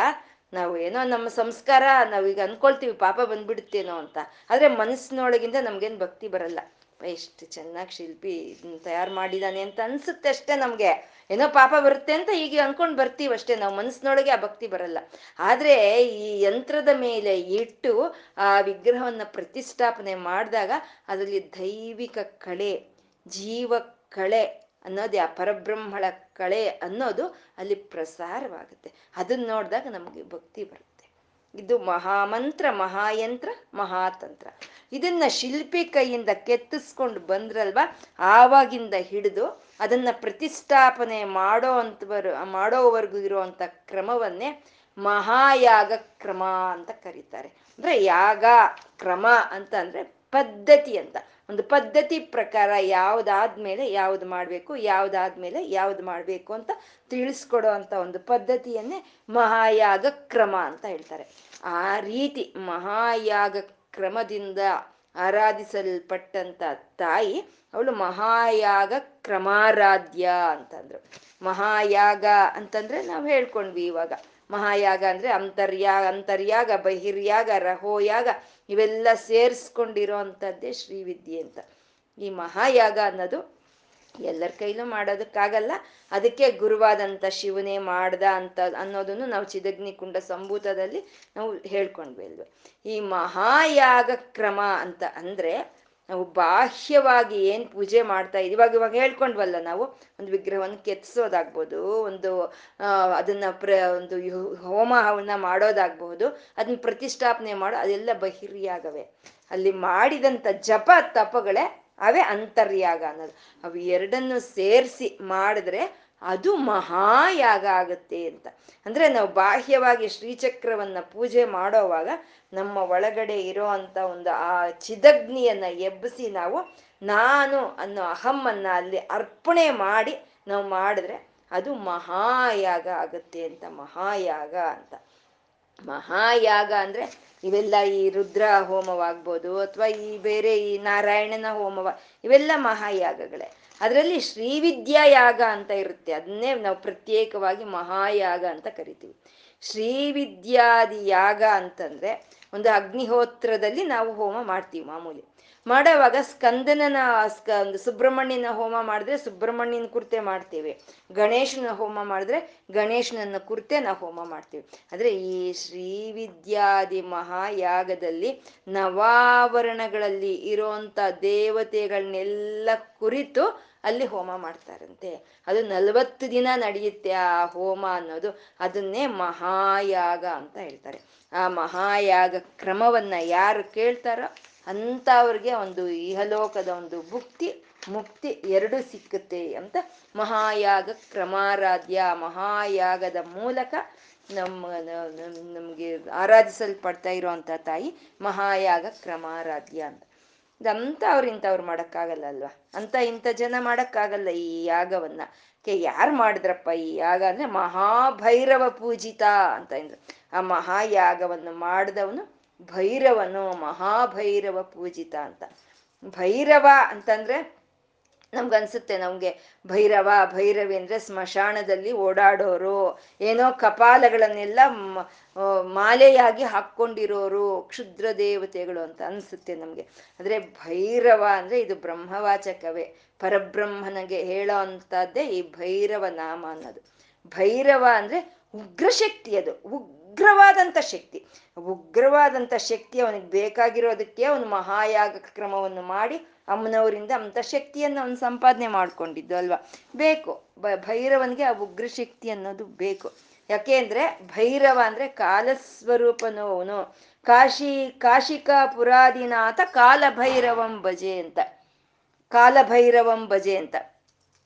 ನಾವು ಏನೋ ನಮ್ಮ ಸಂಸ್ಕಾರ ನಾವೀಗ ಅನ್ಕೊಳ್ತೀವಿ, ಪಾಪ ಬಂದ್ಬಿಡುತ್ತೇನೋ ಅಂತ. ಆದ್ರೆ ಮನಸ್ಸಿನೊಳಗಿಂದ ನಮ್ಗೇನು ಭಕ್ತಿ ಬರಲ್ಲ. ಎಷ್ಟು ಚೆನ್ನಾಗಿ ಶಿಲ್ಪಿ ಇದನ್ನ ತಯಾರು ಮಾಡಿದಾನೆ ಅಂತ ಅನ್ಸುತ್ತೆ ಅಷ್ಟೇ ನಮ್ಗೆ. ಏನೋ ಪಾಪ ಬರುತ್ತೆ ಅಂತ ಈಗ ಅನ್ಕೊಂಡ್ ಬರ್ತೀವಷ್ಟೇ ನಾವು ಮನಸ್ಸಿನೊಳಗೆ ಆ ಭಕ್ತಿ ಬರಲ್ಲ. ಆದ್ರೆ ಈ ಯಂತ್ರದ ಮೇಲೆ ಇಟ್ಟು ಆ ವಿಗ್ರಹವನ್ನ ಪ್ರತಿಷ್ಠಾಪನೆ ಮಾಡಿದಾಗ ಅದರಲ್ಲಿ ದೈವಿಕ ಕಳೆ, ಜೀವ ಕಳೆ ಅನ್ನೋದು ಆ ಪರಬ್ರಹ್ಮಳ ಕಳೆ ಅನ್ನೋದು ಅಲ್ಲಿ ಪ್ರಸಾರವಾಗುತ್ತೆ. ಅದನ್ನ ನೋಡಿದಾಗ ನಮಗೆ ಭಕ್ತಿ ಬರುತ್ತೆ. ಇದು ಮಹಾಮಂತ್ರ, ಮಹಾಯಂತ್ರ, ಮಹಾತಂತ್ರ. ಇದನ್ನ ಶಿಲ್ಪಿ ಕೈಯಿಂದ ಕೆತ್ತಿಸ್ಕೊಂಡು ಬಂದ್ರಲ್ವಾ, ಆವಾಗಿಂದ ಹಿಡಿದು ಅದನ್ನ ಪ್ರತಿಷ್ಠಾಪನೆ ಮಾಡೋ ಅಂತವರು ಮಾಡೋವರೆಗೂ ಇರುವಂತ ಕ್ರಮವನ್ನೇ ಮಹಾಯಾಗ ಕ್ರಮ ಅಂತ ಕರೀತಾರೆ. ಅಂದ್ರೆ ಯಾಗ, ಕ್ರಮ ಅಂತ ಅಂದ್ರೆ ಪದ್ಧತಿ ಅಂತ. ಒಂದು ಪದ್ಧತಿ ಪ್ರಕಾರ ಯಾವ್ದಾದ್ಮೇಲೆ ಯಾವ್ದು ಮಾಡ್ಬೇಕು, ಯಾವ್ದಾದ್ಮೇಲೆ ಯಾವ್ದು ಮಾಡ್ಬೇಕು ಅಂತ ತಿಳಿಸ್ಕೊಡೋ ಅಂತ ಒಂದು ಪದ್ಧತಿಯನ್ನೇ ಮಹಾಯಾಗ ಕ್ರಮ ಅಂತ ಹೇಳ್ತಾರೆ. ಆ ರೀತಿ ಮಹಾಯಾಗ ಕ್ರಮದಿಂದ ಆರಾಧಿಸಲ್ಪಟ್ಟಂತ ತಾಯಿ ಅವಳು ಮಹಾಯಾಗ ಕ್ರಮಾರಾಧ್ಯ ಅಂತಂದ್ರು. ಮಹಾಯಾಗ ಅಂತಂದ್ರೆ ನಾವು ಹೇಳ್ಕೊಂಡ್ವಿ ಇವಾಗ. ಮಹಾಯಾಗ ಅಂದ್ರೆ ಅಂತರ್ಯಾಗ ಅಂತರ್ಯಾಗ, ಬಹಿರ್ಯಾಗ, ರಹೋಯಾಗ ಇವೆಲ್ಲ ಸೇರಿಸ್ಕೊಂಡಿರೋ ಅಂಥದ್ದೇ ಶ್ರೀವಿದ್ಯೆ ಅಂತ. ಈ ಮಹಾಯಾಗ ಅನ್ನೋದು ಎಲ್ಲರ ಕೈಲೂ ಮಾಡೋದಕ್ಕಾಗಲ್ಲ, ಅದಕ್ಕೆ ಗುರುವಾದಂಥ ಶಿವನೇ ಮಾಡ್ದ ಅಂತ ಅನ್ನೋದನ್ನು ನಾವು ಚಿದಗ್ನಿ ಕುಂಡ ಸಂಭೂತದಲ್ಲಿ ನಾವು ಹೇಳ್ಕೊಂಡ್ವಿ ಅಲ್ವೇ. ಈ ಮಹಾಯಾಗ ಕ್ರಮ ಅಂತ ಅಂದ್ರೆ ನಾವು ಬಾಹ್ಯವಾಗಿ ಏನ್ ಪೂಜೆ ಮಾಡ್ತಾ ಇದೀವಿ ಇವಾಗ ಇವಾಗ ಹೇಳ್ಕೊಂಡ್ವಲ್ಲ ನಾವು, ಒಂದು ವಿಗ್ರಹವನ್ನು ಕೆತ್ತಿಸೋದಾಗ್ಬೋದು ಒಂದು ಅದನ್ನ ಪ್ರ, ಒಂದು ಹೋಮ ಹವನ ಮಾಡೋದಾಗ್ಬಹುದು ಅದನ್ನ ಪ್ರತಿಷ್ಠಾಪನೆ ಮಾಡೋ, ಅದೆಲ್ಲ ಬಹಿರ್ಯಾಗವೇ. ಅಲ್ಲಿ ಮಾಡಿದಂಥ ಜಪ ತಪಗಳೇ ಅವೇ ಅಂತರ್ಯಾಗ ಅನ್ನೋದು. ಅವು ಎರಡನ್ನು ಸೇರಿಸಿ ಮಾಡಿದ್ರೆ ಅದು ಮಹಾಯಾಗ ಆಗುತ್ತೆ ಅಂತ. ಅಂದ್ರೆ ನಾವು ಬಾಹ್ಯವಾಗಿ ಶ್ರೀಚಕ್ರವನ್ನ ಪೂಜೆ ಮಾಡೋವಾಗ ನಮ್ಮ ಒಳಗಡೆ ಇರೋ ಅಂತ ಒಂದು ಆ ಚಿದಗ್ನಿಯನ್ನ ಎಬ್ಬಿಸಿ ನಾವು ನಾನು ಅನ್ನೋ ಅಹಮ್ಮನ್ನ ಅಲ್ಲಿ ಅರ್ಪಣೆ ಮಾಡಿ ನಾವು ಮಾಡಿದ್ರೆ ಅದು ಮಹಾಯಾಗ ಆಗುತ್ತೆ ಅಂತ, ಮಹಾಯಾಗ ಅಂತ. ಮಹಾಯಾಗ ಅಂದ್ರೆ ಇವೆಲ್ಲ ಈ ರುದ್ರ ಹೋಮವಾಗ್ಬೋದು ಅಥವಾ ಈ ಬೇರೆ ಈ ನಾರಾಯಣನ ಹೋಮವ ಇವೆಲ್ಲ ಮಹಾಯಾಗಗಳೇ. ಅದರಲ್ಲಿ ಶ್ರೀವಿದ್ಯಾಯಾಗ ಅಂತ ಇರುತ್ತೆ. ಅದನ್ನೇ ನಾವು ಪ್ರತ್ಯೇಕವಾಗಿ ಮಹಾಯಾಗ ಅಂತ ಕರಿತೀವಿ. ಶ್ರೀವಿದ್ಯಾದಿ ಯಾಗ ಅಂತಂದ್ರೆ ಒಂದು ಅಗ್ನಿಹೋತ್ರದಲ್ಲಿ ನಾವು ಹೋಮ ಮಾಡ್ತೀವಿ ಮಾಮೂಲಿ. ಮಾಡೋವಾಗ ಸ್ಕಂದನನ, ಸ್ಕ ಒಂದು ಸುಬ್ರಹ್ಮಣ್ಯನ ಹೋಮ ಮಾಡಿದ್ರೆ ಸುಬ್ರಹ್ಮಣ್ಯನ ಕುರ್ತೆ ಮಾಡ್ತೀವಿ. ಗಣೇಶನ ಹೋಮ ಮಾಡಿದ್ರೆ ಗಣೇಶನನ್ನ ಕುರ್ತೆ ನಾವು ಹೋಮ ಮಾಡ್ತೀವಿ. ಅಂದ್ರೆ ಈ ಶ್ರೀವಿದ್ಯಾದಿ ಮಹಾಯಾಗದಲ್ಲಿ ನವಾವರಣಗಳಲ್ಲಿ ಇರೋಂಥ ದೇವತೆಗಳನ್ನೆಲ್ಲ ಕುರಿತು ಅಲ್ಲಿ ಹೋಮ ಮಾಡ್ತಾರಂತೆ. ಅದು ನಲವತ್ತು ದಿನ ನಡೆಯುತ್ತೆ ಆ ಹೋಮ ಅನ್ನೋದು. ಅದನ್ನೇ ಮಹಾಯಾಗ ಅಂತ ಹೇಳ್ತಾರೆ. ಆ ಮಹಾಯಾಗ ಕ್ರಮವನ್ನ ಯಾರು ಕೇಳ್ತಾರೋ ಅಂಥವ್ರಿಗೆ ಒಂದು ಇಹಲೋಕದ ಒಂದು ಭುಕ್ತಿ, ಮುಕ್ತಿ ಎರಡು ಸಿಕ್ಕುತ್ತೆ ಅಂತ ಮಹಾಯಾಗ ಕ್ರಮಾರಾಧ್ಯ. ಮಹಾಯಾಗದ ಮೂಲಕ ನಮ್ಮ, ನಮಗೆ ಆರಾಧಿಸಲ್ಪಡ್ತಾ ಇರುವಂತ ತಾಯಿ ಮಹಾಯಾಗ ಕ್ರಮಾರಾಧ್ಯ ಅಂತ. ಇದಂತ ಅವ್ರು ಇಂಥವ್ರು ಮಾಡೋಕ್ಕಾಗಲ್ಲ ಅಲ್ವಾ ಅಂತ ಇಂಥ ಜನ ಮಾಡೋಕ್ಕಾಗಲ್ಲ ಈ ಯಾಗವನ್ನ. ಕೆ, ಯಾರು ಮಾಡಿದ್ರಪ್ಪ ಈ ಯಾಗ ಅಂದ್ರೆ ಮಹಾಭೈರವ ಪೂಜಿತ ಅಂತ ಇದ್ರು. ಆ ಮಹಾಯಾಗವನ್ನು ಮಾಡಿದವನು ಭೈರವನು ಮಹಾಭೈರವ ಪೂಜಿತ ಅಂತ. ಭೈರವ ಅಂತಂದ್ರೆ ನಮ್ಗನ್ಸುತ್ತೆ ನಮ್ಗೆ ಭೈರವ, ಭೈರವಿ ಅಂದ್ರೆ ಸ್ಮಶಾನದಲ್ಲಿ ಓಡಾಡೋರು, ಏನೋ ಕಪಾಲಗಳನ್ನೆಲ್ಲ ಮಾಲೆಯಾಗಿ ಹಾಕ್ಕೊಂಡಿರೋರು, ಕ್ಷುದ್ರ ದೇವತೆಗಳು ಅಂತ ಅನ್ಸುತ್ತೆ ನಮ್ಗೆ. ಆದ್ರೆ ಭೈರವ ಅಂದ್ರೆ ಇದು ಬ್ರಹ್ಮವಾಚಕವೇ, ಪರಬ್ರಹ್ಮನಿಗೆ ಹೇಳೋ ಅಂತದ್ದೇ ಈ ಭೈರವ ನಾಮ ಅನ್ನೋದು. ಭೈರವ ಅಂದ್ರೆ ಉಗ್ರಶಕ್ತಿ ಅದು ಉಗ್ರವಾದಂಥ ಶಕ್ತಿ. ಉಗ್ರವಾದಂಥ ಶಕ್ತಿ ಅವನಿಗೆ ಬೇಕಾಗಿರೋದಕ್ಕೆ ಅವನು ಮಹಾಯಾಗ ಕ್ರಮವನ್ನು ಮಾಡಿ ಅಮ್ಮನವರಿಂದ ಅಂಥ ಶಕ್ತಿಯನ್ನು ಅವನು ಸಂಪಾದನೆ ಮಾಡ್ಕೊಂಡಿದ್ದು ಅಲ್ವಾ? ಬೇಕು. ಭೈರವನಿಗೆ ಆ ಉಗ್ರ ಶಕ್ತಿ ಅನ್ನೋದು ಬೇಕು. ಯಾಕೆಂದ್ರೆ ಭೈರವ ಅಂದ್ರೆ ಕಾಲಸ್ವರೂಪನು ಅವನು ಕಾಶಿ ಕಾಶಿಕಾ ಪುರಾದಿನಾಥ ಕಾಲಭೈರವಂ ಭಜೆ ಅಂತ. ಕಾಲಭೈರವಂ ಭಜೆ ಅಂತ.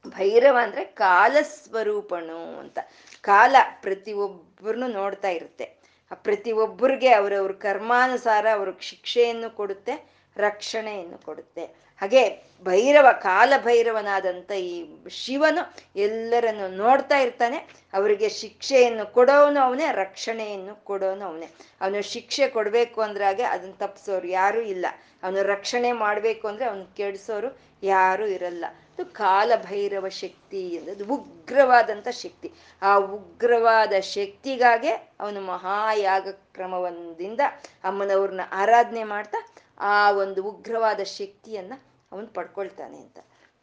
ಭೈರವ ಅಂದ್ರೆ ಕಾಲಸ್ವರೂಪನು ಅಂತ. ಕಾಲ ಪ್ರತಿಯೊಬ್ಬರನ್ನು ನೋಡ್ತಾ ಇರುತ್ತೆ. ಆ ಪ್ರತಿಯೊಬ್ಬರಿಗೆ ಅವರವ್ರ ಕರ್ಮಾನುಸಾರ ಅವ್ರಿಗೆ ಶಿಕ್ಷೆಯನ್ನು ಕೊಡುತ್ತೆ, ರಕ್ಷಣೆಯನ್ನು ಕೊಡುತ್ತೆ. ಹಾಗೆ ಭೈರವ, ಕಾಲ ಭೈರವನಾದಂಥ ಈ ಶಿವನು ಎಲ್ಲರನ್ನು ನೋಡ್ತಾ ಇರ್ತಾನೆ. ಅವರಿಗೆ ಶಿಕ್ಷೆಯನ್ನು ಕೊಡೋನು ಅವನೇ, ರಕ್ಷಣೆಯನ್ನು ಕೊಡೋನು ಅವನೇ. ಅವನು ಶಿಕ್ಷೆ ಕೊಡಬೇಕು ಅಂದ್ರೆ ಹಾಗೆ ಅದನ್ನ ತಪ್ಪಿಸೋರು ಯಾರೂ ಇಲ್ಲ. ಅವನು ರಕ್ಷಣೆ ಮಾಡಬೇಕು ಅಂದರೆ ಅವನು ಕೆಡಿಸೋರು ಯಾರೂ ಇರಲ್ಲ. ಕಾಲಭೈರವ ಶಕ್ತಿ ಅನ್ನೋದು ಉಗ್ರವಾದಂಥ ಶಕ್ತಿ. ಆ ಉಗ್ರವಾದ ಶಕ್ತಿಗಾಗೆ ಅವನು ಮಹಾಯಾಗ ಕ್ರಮವೊಂದಿಂದ ಅಮ್ಮನವ್ರನ್ನ ಆರಾಧನೆ ಮಾಡ್ತಾ, ಆ ಒಂದು ಉಗ್ರವಾದ ಶಕ್ತಿಯನ್ನ ಅವನು ಪಡ್ಕೊಳ್ತಾನೆ ಅಂತ.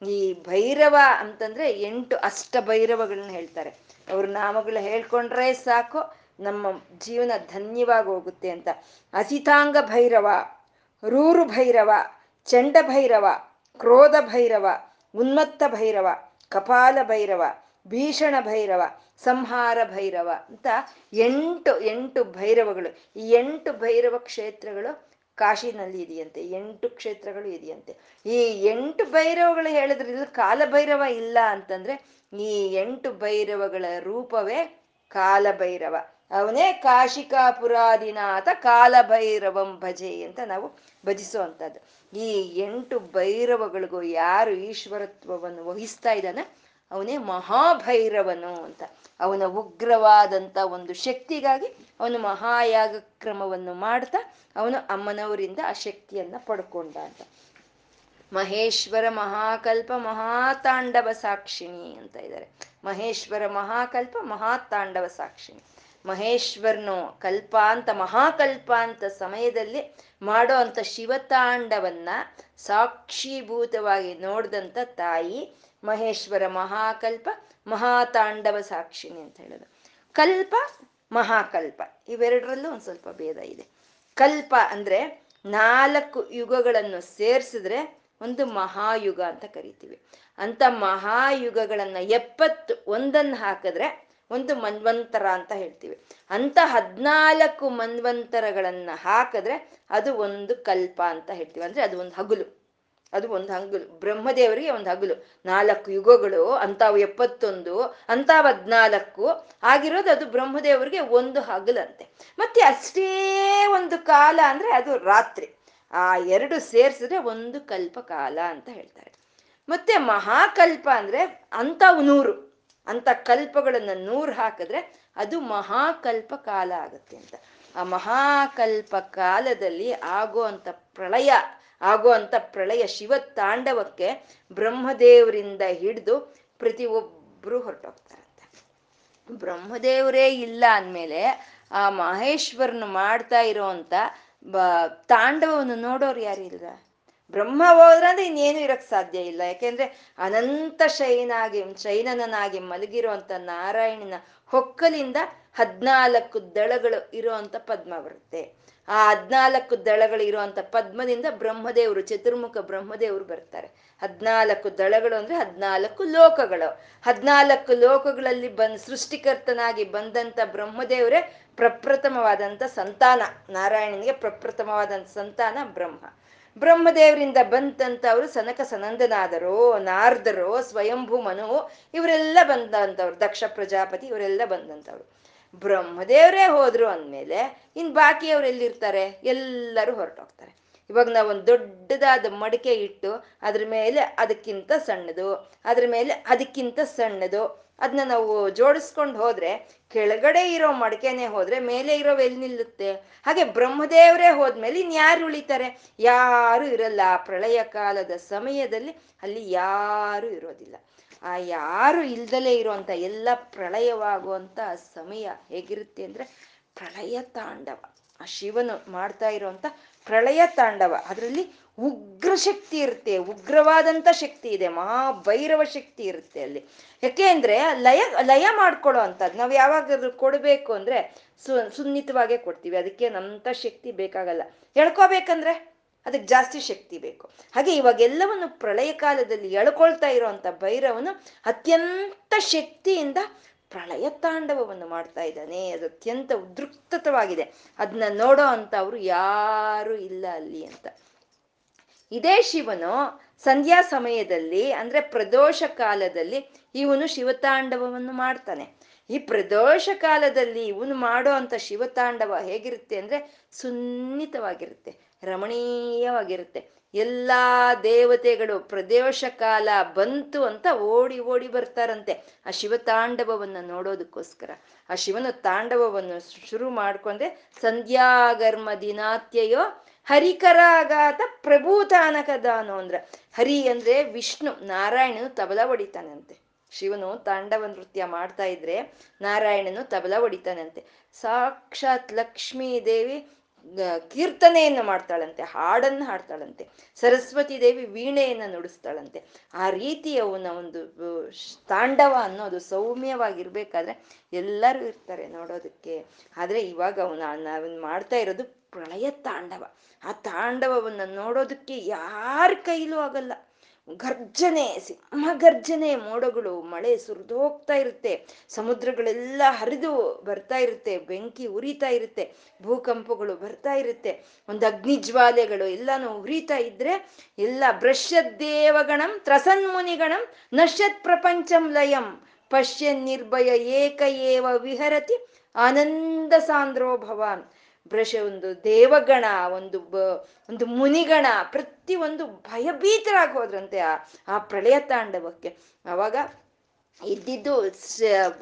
ಈ ಭೈರವ ಅಂತಂದ್ರೆ ಎಂಟು ಅಷ್ಟ ಭೈರವಗಳನ್ನ ಹೇಳ್ತಾರೆ. ಅವ್ರ ನಾಮಗಳು ಹೇಳ್ಕೊಂಡ್ರೆ ಸಾಕು, ನಮ್ಮ ಜೀವನ ಧನ್ಯವಾಗಿ ಹೋಗುತ್ತೆ ಅಂತ. ಅಸಿತಾಂಗ ಭೈರವ ರೂರು ಭೈರವ ಚಂಡ ಭೈರವ ಕ್ರೋಧ ಭೈರವ ಉನ್ಮತ್ತ ಭೈರವ, ಕಪಾಲ ಭೈರವ, ಭೀಷಣ ಭೈರವ, ಸಂಹಾರ ಭೈರವ ಅಂತ ಎಂಟು ಎಂಟು ಭೈರವಗಳು. ಈ ಎಂಟು ಭೈರವ ಕ್ಷೇತ್ರಗಳು ಕಾಶಿನಲ್ಲಿ ಇದೆಯಂತೆ. ಎಂಟು ಕ್ಷೇತ್ರಗಳು ಇದೆಯಂತೆ. ಈ ಎಂಟು ಭೈರವಗಳು ಹೇಳಿದ್ರೆ ಕಾಲ ಕಾಲಭೈರವ ಇಲ್ಲ ಅಂತಂದ್ರೆ ಈ ಎಂಟು ಭೈರವಗಳ ರೂಪವೇ ಕಾಲಭೈರವ. ಅವನೇ ಕಾಶಿಕಾಪುರಾದಿನಾಥ ಕಾಲಭೈರವಂ ಭಜೆ ಅಂತ ನಾವು ಭಜಿಸುವಂಥದ್ದು. ಈ ಎಂಟು ಭೈರವಗಳಿಗೂ ಯಾರು ಈಶ್ವರತ್ವವನ್ನು ವಹಿಸ್ತಾ ಇದ್ದಾನೆ ಅವನೇ ಮಹಾಭೈರವನು ಅಂತ. ಅವನ ಉಗ್ರವಾದಂಥ ಒಂದು ಶಕ್ತಿಗಾಗಿ ಅವನು ಮಹಾಯಾಗ ಕ್ರಮವನ್ನು ಮಾಡ್ತಾ ಅವನು ಅಮ್ಮನವರಿಂದ ಆ ಶಕ್ತಿಯನ್ನ ಪಡ್ಕೊಂಡ ಅಂತ ಮಹೇಶ್ವರ ಮಹಾಕಲ್ಪ ಮಹಾತಾಂಡವ ಸಾಕ್ಷಿಣಿ ಅಂತ ಇದ್ದಾರೆ. ಮಹೇಶ್ವರ ಮಹಾಕಲ್ಪ ಮಹಾತಾಂಡವ ಸಾಕ್ಷಿಣಿ. ಮಹೇಶ್ವರನು ಮಹಾಕಲ್ಪ ಮಹಾಕಲ್ಪಾಂತ ಸಮಯದಲ್ಲಿ ಮಾಡೋ ಅಂತ ಶಿವತಾಂಡವನ್ನ ಸಾಕ್ಷೀಭೂತವಾಗಿ ನೋಡಿದಂಥ ತಾಯಿ ಮಹೇಶ್ವರ ಮಹಾಕಲ್ಪ, ಮಹಾತಾಂಡವ ಸಾಕ್ಷಿಣಿ ಅಂತ ಹೇಳೋದು ಕಲ್ಪ, ಮಹಾಕಲ್ಪ, ಇವೆರಡರಲ್ಲೂ ಒಂದು ಸ್ವಲ್ಪ ಭೇದ ಇದೆ. ಕಲ್ಪ ಅಂದ್ರೆ ನಾಲ್ಕು ಯುಗಗಳನ್ನು ಸೇರಿಸಿದ್ರೆ ಒಂದು ಮಹಾಯುಗ ಅಂತ ಕರಿತೀವಿ. ಅಂತ ಮಹಾಯುಗಗಳನ್ನ ಎಪ್ಪತ್ತು ಒಂದನ್ನು ಹಾಕಿದ್ರೆ ಒಂದು ಮನ್ವಂತರ ಅಂತ ಹೇಳ್ತೀವಿ. ಅಂತ ಹದ್ನಾಲ್ಕು ಮನ್ವಂತರಗಳನ್ನ ಹಾಕಿದ್ರೆ ಅದು ಒಂದು ಕಲ್ಪ ಅಂತ ಹೇಳ್ತೀವಿ. ಅಂದ್ರೆ ಅದು ಒಂದು ಹಗುಲು. ಅದು ಒಂದು ಹಗಲು. ಬ್ರಹ್ಮದೇವರಿಗೆ ಒಂದು ಹಗಲು. ನಾಲ್ಕು ಯುಗಗಳು ಅಂತಾವು ಎಪ್ಪತ್ತೊಂದು ಅಂತಾವು ಹದ್ನಾಲ್ಕು ಆಗಿರೋದು ಅದು ಬ್ರಹ್ಮದೇವರಿಗೆ ಒಂದು ಹಗಲಂತೆ. ಮತ್ತೆ ಅಷ್ಟೇ ಒಂದು ಕಾಲ ಅಂದ್ರೆ ಅದು ರಾತ್ರಿ. ಆ ಎರಡು ಸೇರಿಸಿದ್ರೆ ಒಂದು ಕಲ್ಪ ಕಾಲ ಅಂತ ಹೇಳ್ತಾರೆ. ಮತ್ತೆ ಮಹಾಕಲ್ಪ ಅಂದ್ರೆ ಅಂಥವು ನೂರು. ಅಂತ ಕಲ್ಪಗಳನ್ನ ನೂರು ಹಾಕಿದ್ರೆ ಅದು ಮಹಾಕಲ್ಪ ಕಾಲ ಆಗುತ್ತೆ ಅಂತ. ಆ ಮಹಾಕಲ್ಪ ಕಾಲದಲ್ಲಿ ಆಗುವಂತ ಪ್ರಳಯ ಆಗುವಂತ ಪ್ರಳಯ ಶಿವ ತಾಂಡವಕ್ಕೆ ಬ್ರಹ್ಮದೇವರಿಂದ ಹಿಡಿದು ಪ್ರತಿ ಒಬ್ರು ಹೊರಟೋಗ್ತಾರಂತೆ ಬ್ರಹ್ಮದೇವರೇ ಇಲ್ಲ ಅಂದಮೇಲೆ ಆ ಮಹೇಶ್ವರನ ಮಾಡ್ತಾ ಇರೋವಂಥ ಬ ತಾಂಡವವನ್ನು ನೋಡೋರು ಯಾರಿಲ್ಲ ಬ್ರಹ್ಮ ಹೋದ್ರಂದ್ರೆ ಇನ್ನೇನು ಇರಕ್ ಸಾಧ್ಯ ಇಲ್ಲ. ಯಾಕೆಂದ್ರೆ ಅನಂತ ಶೈನಾಗಿ ಶೈನನಾಗಿ ಮಲಗಿರುವಂತ ನಾರಾಯಣನ ಹೊಕ್ಕಲಿಂದ ಹದ್ನಾಲ್ಕು ದಳಗಳು ಇರುವಂತ ಪದ್ಮ ಬರುತ್ತೆ. ಆ ಹದ್ನಾಲ್ಕು ದಳಗಳು ಇರುವಂತ ಪದ್ಮದಿಂದ ಬ್ರಹ್ಮದೇವರು, ಚತುರ್ಮುಖ ಬ್ರಹ್ಮದೇವರು ಬರ್ತಾರೆ. ಹದ್ನಾಲ್ಕು ದಳಗಳು ಅಂದ್ರೆ ಹದ್ನಾಲ್ಕು ಲೋಕಗಳು. ಹದ್ನಾಲ್ಕು ಲೋಕಗಳಲ್ಲಿ ಬಂದ್ ಸೃಷ್ಟಿಕರ್ತನಾಗಿ ಬಂದಂತ ಬ್ರಹ್ಮದೇವರೇ ಪ್ರಪ್ರಥಮವಾದಂತ ಸಂತಾನ. ನಾರಾಯಣನಿಗೆ ಪ್ರಪ್ರಥಮವಾದಂತ ಸಂತಾನ ಬ್ರಹ್ಮ. ಬ್ರಹ್ಮದೇವರಿಂದ ಬಂತಂತವ್ರು ಸನಕ ಸನಂದನಾದರು, ನಾರ್ದರು, ಸ್ವಯಂಭೂ ಮನು, ಇವರೆಲ್ಲ ಬಂದಂಥವ್ರು ದಕ್ಷ ಪ್ರಜಾಪತಿ ಇವರೆಲ್ಲ ಬಂದಂಥವ್ರು ಬ್ರಹ್ಮದೇವರೇ ಹೋದ್ರು ಅಂದಮೇಲೆ ಇನ್ ಬಾಕಿಯವ್ರು ಎಲ್ಲಿರ್ತಾರೆ? ಎಲ್ಲರೂ ಹೊರಟೋಗ್ತಾರೆ. ಇವಾಗ ನಾವು ಒಂದು ದೊಡ್ಡದಾದ ಮಡಿಕೆ ಇಟ್ಟು ಅದ್ರ ಮೇಲೆ ಅದಕ್ಕಿಂತ ಸಣ್ಣದು, ಅದ್ರ ಮೇಲೆ ಅದಕ್ಕಿಂತ ಸಣ್ಣದು ಅದನ್ನ ನಾವು ಜೋಡಿಸ್ಕೊಂಡು ಹೋದ್ರೆ, ಕೆಳಗಡೆ ಇರೋ ಮಡಕೆನೆ ಹೋದ್ರೆ, ಮೇಲೆ ಇರೋ ಎಲ್ಲಿ ನಿಲ್ಲುತ್ತೆ? ಹಾಗೆ ಬ್ರಹ್ಮದೇವರೇ ಹೋದ್ಮೇಲೆ ಇನ್ಯಾರು ಉಳಿತಾರೆ? ಯಾರು ಇರಲ್ಲ. ಪ್ರಳಯ ಕಾಲದ ಸಮಯದಲ್ಲಿ ಅಲ್ಲಿ ಯಾರು ಇರೋದಿಲ್ಲ. ಆ ಯಾರು ಇಲ್ದಲೇ ಇರುವಂತ ಎಲ್ಲ ಪ್ರಳಯವಾಗುವಂತ ಸಮಯ ಹೇಗಿರುತ್ತೆ ಅಂದ್ರೆ, ಪ್ರಳಯ ತಾಂಡವ. ಆ ಶಿವನು ಮಾಡ್ತಾ ಇರುವಂತ ಪ್ರಳಯ ತಾಂಡವ. ಅದರಲ್ಲಿ ಉಗ್ರ ಶಕ್ತಿ ಇರುತ್ತೆ, ಉಗ್ರವಾದಂತ ಶಕ್ತಿ ಇದೆ, ಮಹಾಭೈರವ ಶಕ್ತಿ ಇರುತ್ತೆ ಅಲ್ಲಿ. ಯಾಕೆ ಅಂದ್ರೆ ಲಯ ಲಯ ಮಾಡ್ಕೊಳ್ಳೋ ಅಂತದ್ ನಾವು ಯಾವಾಗಾದ್ರೂ ಕೊಡಬೇಕು ಅಂದ್ರೆ ಸು, ಸುನ್ನಿತವಾಗೇ ಕೊಡ್ತೀವಿ, ಅದಕ್ಕೆ ನಮ್ಮಂಥ ಶಕ್ತಿ ಬೇಕಾಗಲ್ಲ. ಎಳ್ಕೋಬೇಕಂದ್ರೆ ಅದಕ್ಕೆ ಜಾಸ್ತಿ ಶಕ್ತಿ ಬೇಕು. ಹಾಗೆ ಇವಾಗೆಲ್ಲವನ್ನು ಪ್ರಳಯ ಕಾಲದಲ್ಲಿ ಎಳ್ಕೊಳ್ತಾ ಇರುವಂತ ಭೈರವನು ಅತ್ಯಂತ ಶಕ್ತಿಯಿಂದ ಪ್ರಳಯ ತಾಂಡವವನ್ನು ಮಾಡ್ತಾ ಇದ್ದಾನೆ, ಅದು ಅತ್ಯಂತ ಉದೃಕ್ತವಾಗಿದೆ ಅದನ್ನ ನೋಡೋ ಅಂತ ಅವರು ಯಾರು ಇಲ್ಲ ಅಲ್ಲಿ ಅಂತ. ಇದೇ ಶಿವನು ಸಂಧ್ಯಾ ಸಮಯದಲ್ಲಿ, ಅಂದ್ರೆ ಪ್ರದೋಷ ಕಾಲದಲ್ಲಿ ಇವನು ಶಿವತಾಂಡವವನ್ನು ಮಾಡ್ತಾನೆ. ಈ ಪ್ರದೋಷ ಕಾಲದಲ್ಲಿ ಇವನು ಮಾಡೋ ಅಂತ ಶಿವತಾಂಡವ ಹೇಗಿರುತ್ತೆ ಅಂದ್ರೆ ಸುನ್ನಿತವಾಗಿರುತ್ತೆ, ರಮಣೀಯವಾಗಿರುತ್ತೆ. ಎಲ್ಲಾ ದೇವತೆಗಳು ಪ್ರದೋಷ ಕಾಲ ಬಂತು ಅಂತ ಓಡಿ ಓಡಿ ಬರ್ತಾರಂತೆ ಆ ಶಿವತಾಂಡವವನ್ನು ನೋಡೋದಕ್ಕೋಸ್ಕರ. ಆ ಶಿವನ ತಾಂಡವವನ್ನು ಶುರು ಮಾಡ್ಕೊಂಡ್ರೆ ಸಂಧ್ಯಾಗರ್ಮ ದಿನಾತ್ಯಯೋ ಹರಿಕರಾಗಾತ ಪ್ರಭೂತಾನಕದಾನು ಅಂದ್ರೆ ಹರಿ ಅಂದ್ರೆ ವಿಷ್ಣು, ನಾರಾಯಣನು ತಬಲ ಹೊಡಿತಾನಂತೆ. ಶಿವನು ತಾಂಡವ ನೃತ್ಯ ಮಾಡ್ತಾ ಇದ್ರೆ ನಾರಾಯಣನು ತಬಲ ಹೊಡಿತಾನಂತೆ. ಸಾಕ್ಷಾತ್ ಲಕ್ಷ್ಮೀ ದೇವಿ ಕೀರ್ತನೆಯನ್ನು ಮಾಡ್ತಾಳಂತೆ, ಹಾಡನ್ನು ಹಾಡ್ತಾಳಂತೆ, ಸರಸ್ವತಿ ದೇವಿ ವೀಣೆಯನ್ನು ನುಡಿಸ್ತಾಳಂತೆ. ಆ ರೀತಿ ಅವನ ಒಂದು ತಾಂಡವ ಅನ್ನೋದು ಸೌಮ್ಯವಾಗಿರ್ಬೇಕಾದ್ರೆ ಎಲ್ಲರೂ ಇರ್ತಾರೆ ನೋಡೋದಕ್ಕೆ. ಆದ್ರೆ ಇವಾಗ ಅವನ, ನಾವನ್ ಮಾಡ್ತಾ ಇರೋದು ಪ್ರಳಯ ತಾಂಡವ. ಆ ತಾಂಡವವನ್ನು ನೋಡೋದಕ್ಕೆ ಯಾರ ಕೈಲೂ ಆಗಲ್ಲ. ಗರ್ಜನೆ ಸಿಂಹ ಗರ್ಜನೆ ಮೋಡಗಳು, ಮಳೆ ಸುರಿದೋಗ್ತಾ ಇರುತ್ತೆ. ಸಮುದ್ರಗಳೆಲ್ಲ ಹರಿದು ಬರ್ತಾ ಇರುತ್ತೆ. ಬೆಂಕಿ ಉರಿತಾ ಇರುತ್ತೆ. ಭೂಕಂಪಗಳು ಬರ್ತಾ ಇರುತ್ತೆ. ಒಂದು ಅಗ್ನಿ ಜ್ವಾಲೆಗಳು ಎಲ್ಲಾನು ಉರಿತಾ ಇದ್ರೆ ಎಲ್ಲ ಭ್ರಶ್ಯದ್ದೇವಗಣಂ ತ್ರಸನ್ಮುನಿಗಣಂ ನಶ್ಯತ್ ಪ್ರಪಂಚಂ ಲಯಂ. ಪಶ್ಯ ನಿರ್ಭಯ ಏಕ ಏವ ವಿಹರತಿ ಆನಂದ ಸಾಂದ್ರೋ ಭವಾನ್. ಬ್ರಷ, ಒಂದು ದೇವಗಣ, ಒಂದು ಒಂದು ಮುನಿಗಣ, ಪ್ರತಿ ಒಂದು ಭಯಭೀತರಾಗಿ ಹೋದ್ರಂತೆ ಆ ಆ ಪ್ರಳಯ ತಾಂಡವಕ್ಕೆ. ಅವಾಗ ಇದ್ದಿದ್ದು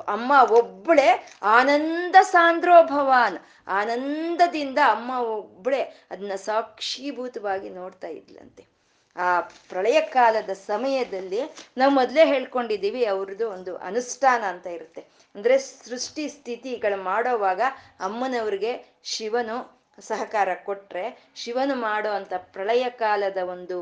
ಅಮ್ಮ ಒಬ್ಬಳೆ ಆನಂದ ಸಾಂದ್ರೋ ಭವಾನ್. ಆನಂದದಿಂದ ಅಮ್ಮ ಒಬ್ಬಳೆ ಅದನ್ನ ಸಾಕ್ಷೀಭೂತವಾಗಿ ನೋಡ್ತಾ ಇದ್ಲಂತೆ. ಆ ಪ್ರಳಯ ಕಾಲದ ಸಮಯದಲ್ಲಿ ನಾವು ಮೊದಲೇ ಹೇಳ್ಕೊಂಡಿದ್ದೀವಿ ಅವ್ರದ್ದು ಒಂದು ಅನುಷ್ಠಾನ ಅಂತ ಇರುತ್ತೆ. ಅಂದ್ರೆ ಸೃಷ್ಟಿ ಸ್ಥಿತಿಗಳು ಮಾಡೋವಾಗ ಅಮ್ಮನವ್ರಿಗೆ ಶಿವನು ಸಹಕಾರ ಕೊಟ್ಟರೆ ಶಿವನು ಮಾಡೋ ಅಂತ ಪ್ರಳಯ ಕಾಲದ ಒಂದು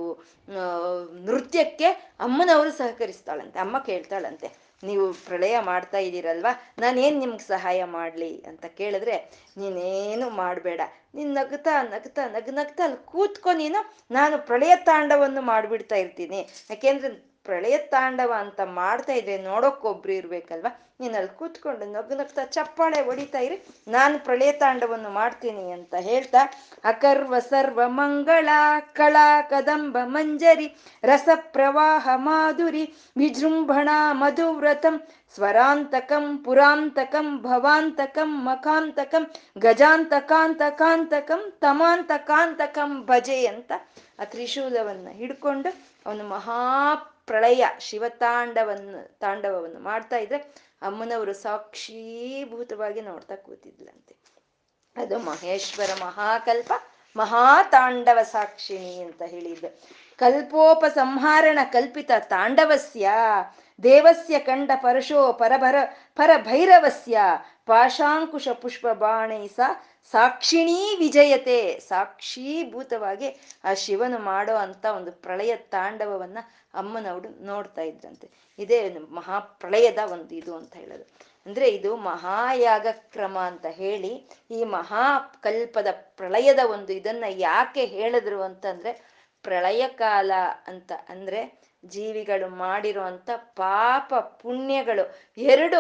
ನೃತ್ಯಕ್ಕೆ ಅಮ್ಮನವರು ಸಹಕರಿಸ್ತಾಳಂತೆ, ಅಮ್ಮ ಕೇಳ್ತಾಳಂತೆ. ನೀವು ಪ್ರಳಯ ಮಾಡ್ತಾ ಇದ್ದೀರಲ್ವಾ? ನಾನೇನು ನಿಮ್ಗೆ ಸಹಾಯ ಮಾಡಲಿ ಅಂತ ಕೇಳಿದ್ರೆ, ನೀನೇನು ಮಾಡಬೇಡ. ನೀನು ನಗ್ತಾ ನಗ್ತಾ ನಗ್ ನಗ್ತಾ ಅಲ್ಲಿ ಕೂತ್ಕೊ ನೀನು, ನಾನು ಪ್ರಳಯ ತಾಂಡವನ್ನು ಮಾಡಿಬಿಡ್ತಾ ಇರ್ತೀನಿ. ಯಾಕೆಂದ್ರೆ ಪ್ರಳಯ ತಾಂಡವ ಅಂತ ಮಾಡ್ತಾ ಇದ್ರೆ ನೋಡೋಕ್ಕೊಬ್ರು ಇರ್ಬೇಕಲ್ವಾ? ನೀನು ಅಲ್ಲಿ ಕೂತ್ಕೊಂಡು ನಗು ನಗ್ತಾ ಚಪ್ಪಾಳೆ ಹೊಡಿತಾ ಇರಿ. ನಾನು ಪ್ರಳಯ ತಾಂಡವನ್ನು ಮಾಡ್ತೀನಿ ಅಂತ ಹೇಳ್ತಾ, ಅಕರ್ವ ಸರ್ವ ಮಂಗಳ, ಕಳಾ, ಕದಂಬ, ಮಂಜರಿ ರಸ ಪ್ರವಾಹ ಮಾಧುರಿ, ವಿಜೃಂಭಣ, ಮಧುವ್ರತಂ, ಸ್ವರಾಂತಕಂ, ಪುರಾಂತಕಂ, ಭವಾಂತಕಂ, ಮಖಾಂತಕಂ, ಗಜಾಂತಕಾಂತಕಾಂತಕಂ, ತಮಾಂತಕಾಂತಕಂ ಭಜೆ ಅಂತ ಆ ತ್ರಿಶೂಲವನ್ನ ಹಿಡ್ಕೊಂಡು ಅವನು ಮಹಾಪ್ರಳಯ ಶಿವತಾಂಡವನ್ನು, ತಾಂಡವವನ್ನು ಮಾಡ್ತಾ ಇದ್ರೆ ಅಮ್ಮನವರು ಸಾಕ್ಷೀಭೂತವಾಗಿ ನೋಡ್ತಾ ಕೂತಿದ್ಲಂತೆ. ಅದು ಮಹೇಶ್ವರ ಮಹಾಕಲ್ಪ, ಮಹಾತಾಂಡವ ಸಾಕ್ಷಿಣಿ ಅಂತ ಹೇಳಿದ್ದು. ಕಲ್ಪೋಪ ಸಂಹಾರಣ ಕಲ್ಪಿತ ತಾಂಡವಸ್ಯ, ದೇವಸ್ಯ ಕಂಡ ಪರಶೋ ಪರಭರ, ಪರಭೈರವಸ್ಯ ಪಾಶಾಂಕುಶ ಪುಷ್ಪ ಬಾಣೈಸ ಸಾಕ್ಷಿಣೀ ವಿಜಯತೆ. ಸಾಕ್ಷೀಭೂತವಾಗಿ ಆ ಶಿವನು ಮಾಡೋ ಅಂತ ಒಂದು ಪ್ರಳಯ ತಾಂಡವವನ್ನ ಅಮ್ಮನವಡು ನೋಡ್ತಾ ಇದ್ರಂತೆ. ಇದೇ ಮಹಾಪ್ರಳಯದ ಒಂದು ಇದು ಅಂತ ಹೇಳೋದು. ಅಂದ್ರೆ ಇದು ಮಹಾಯಾಗ ಕ್ರಮ ಅಂತ ಹೇಳಿ ಈ ಮಹಾಕಲ್ಪದ ಪ್ರಳಯದ ಒಂದು ಇದನ್ನ ಯಾಕೆ ಹೇಳಿದ್ರು ಅಂತಂದ್ರೆ ಪ್ರಳಯ ಕಾಲ ಅಂತ ಅಂದ್ರೆ ಜೀವಿಗಳು ಮಾಡಿರುವಂತ ಪಾಪ ಪುಣ್ಯಗಳು. ಎರಡು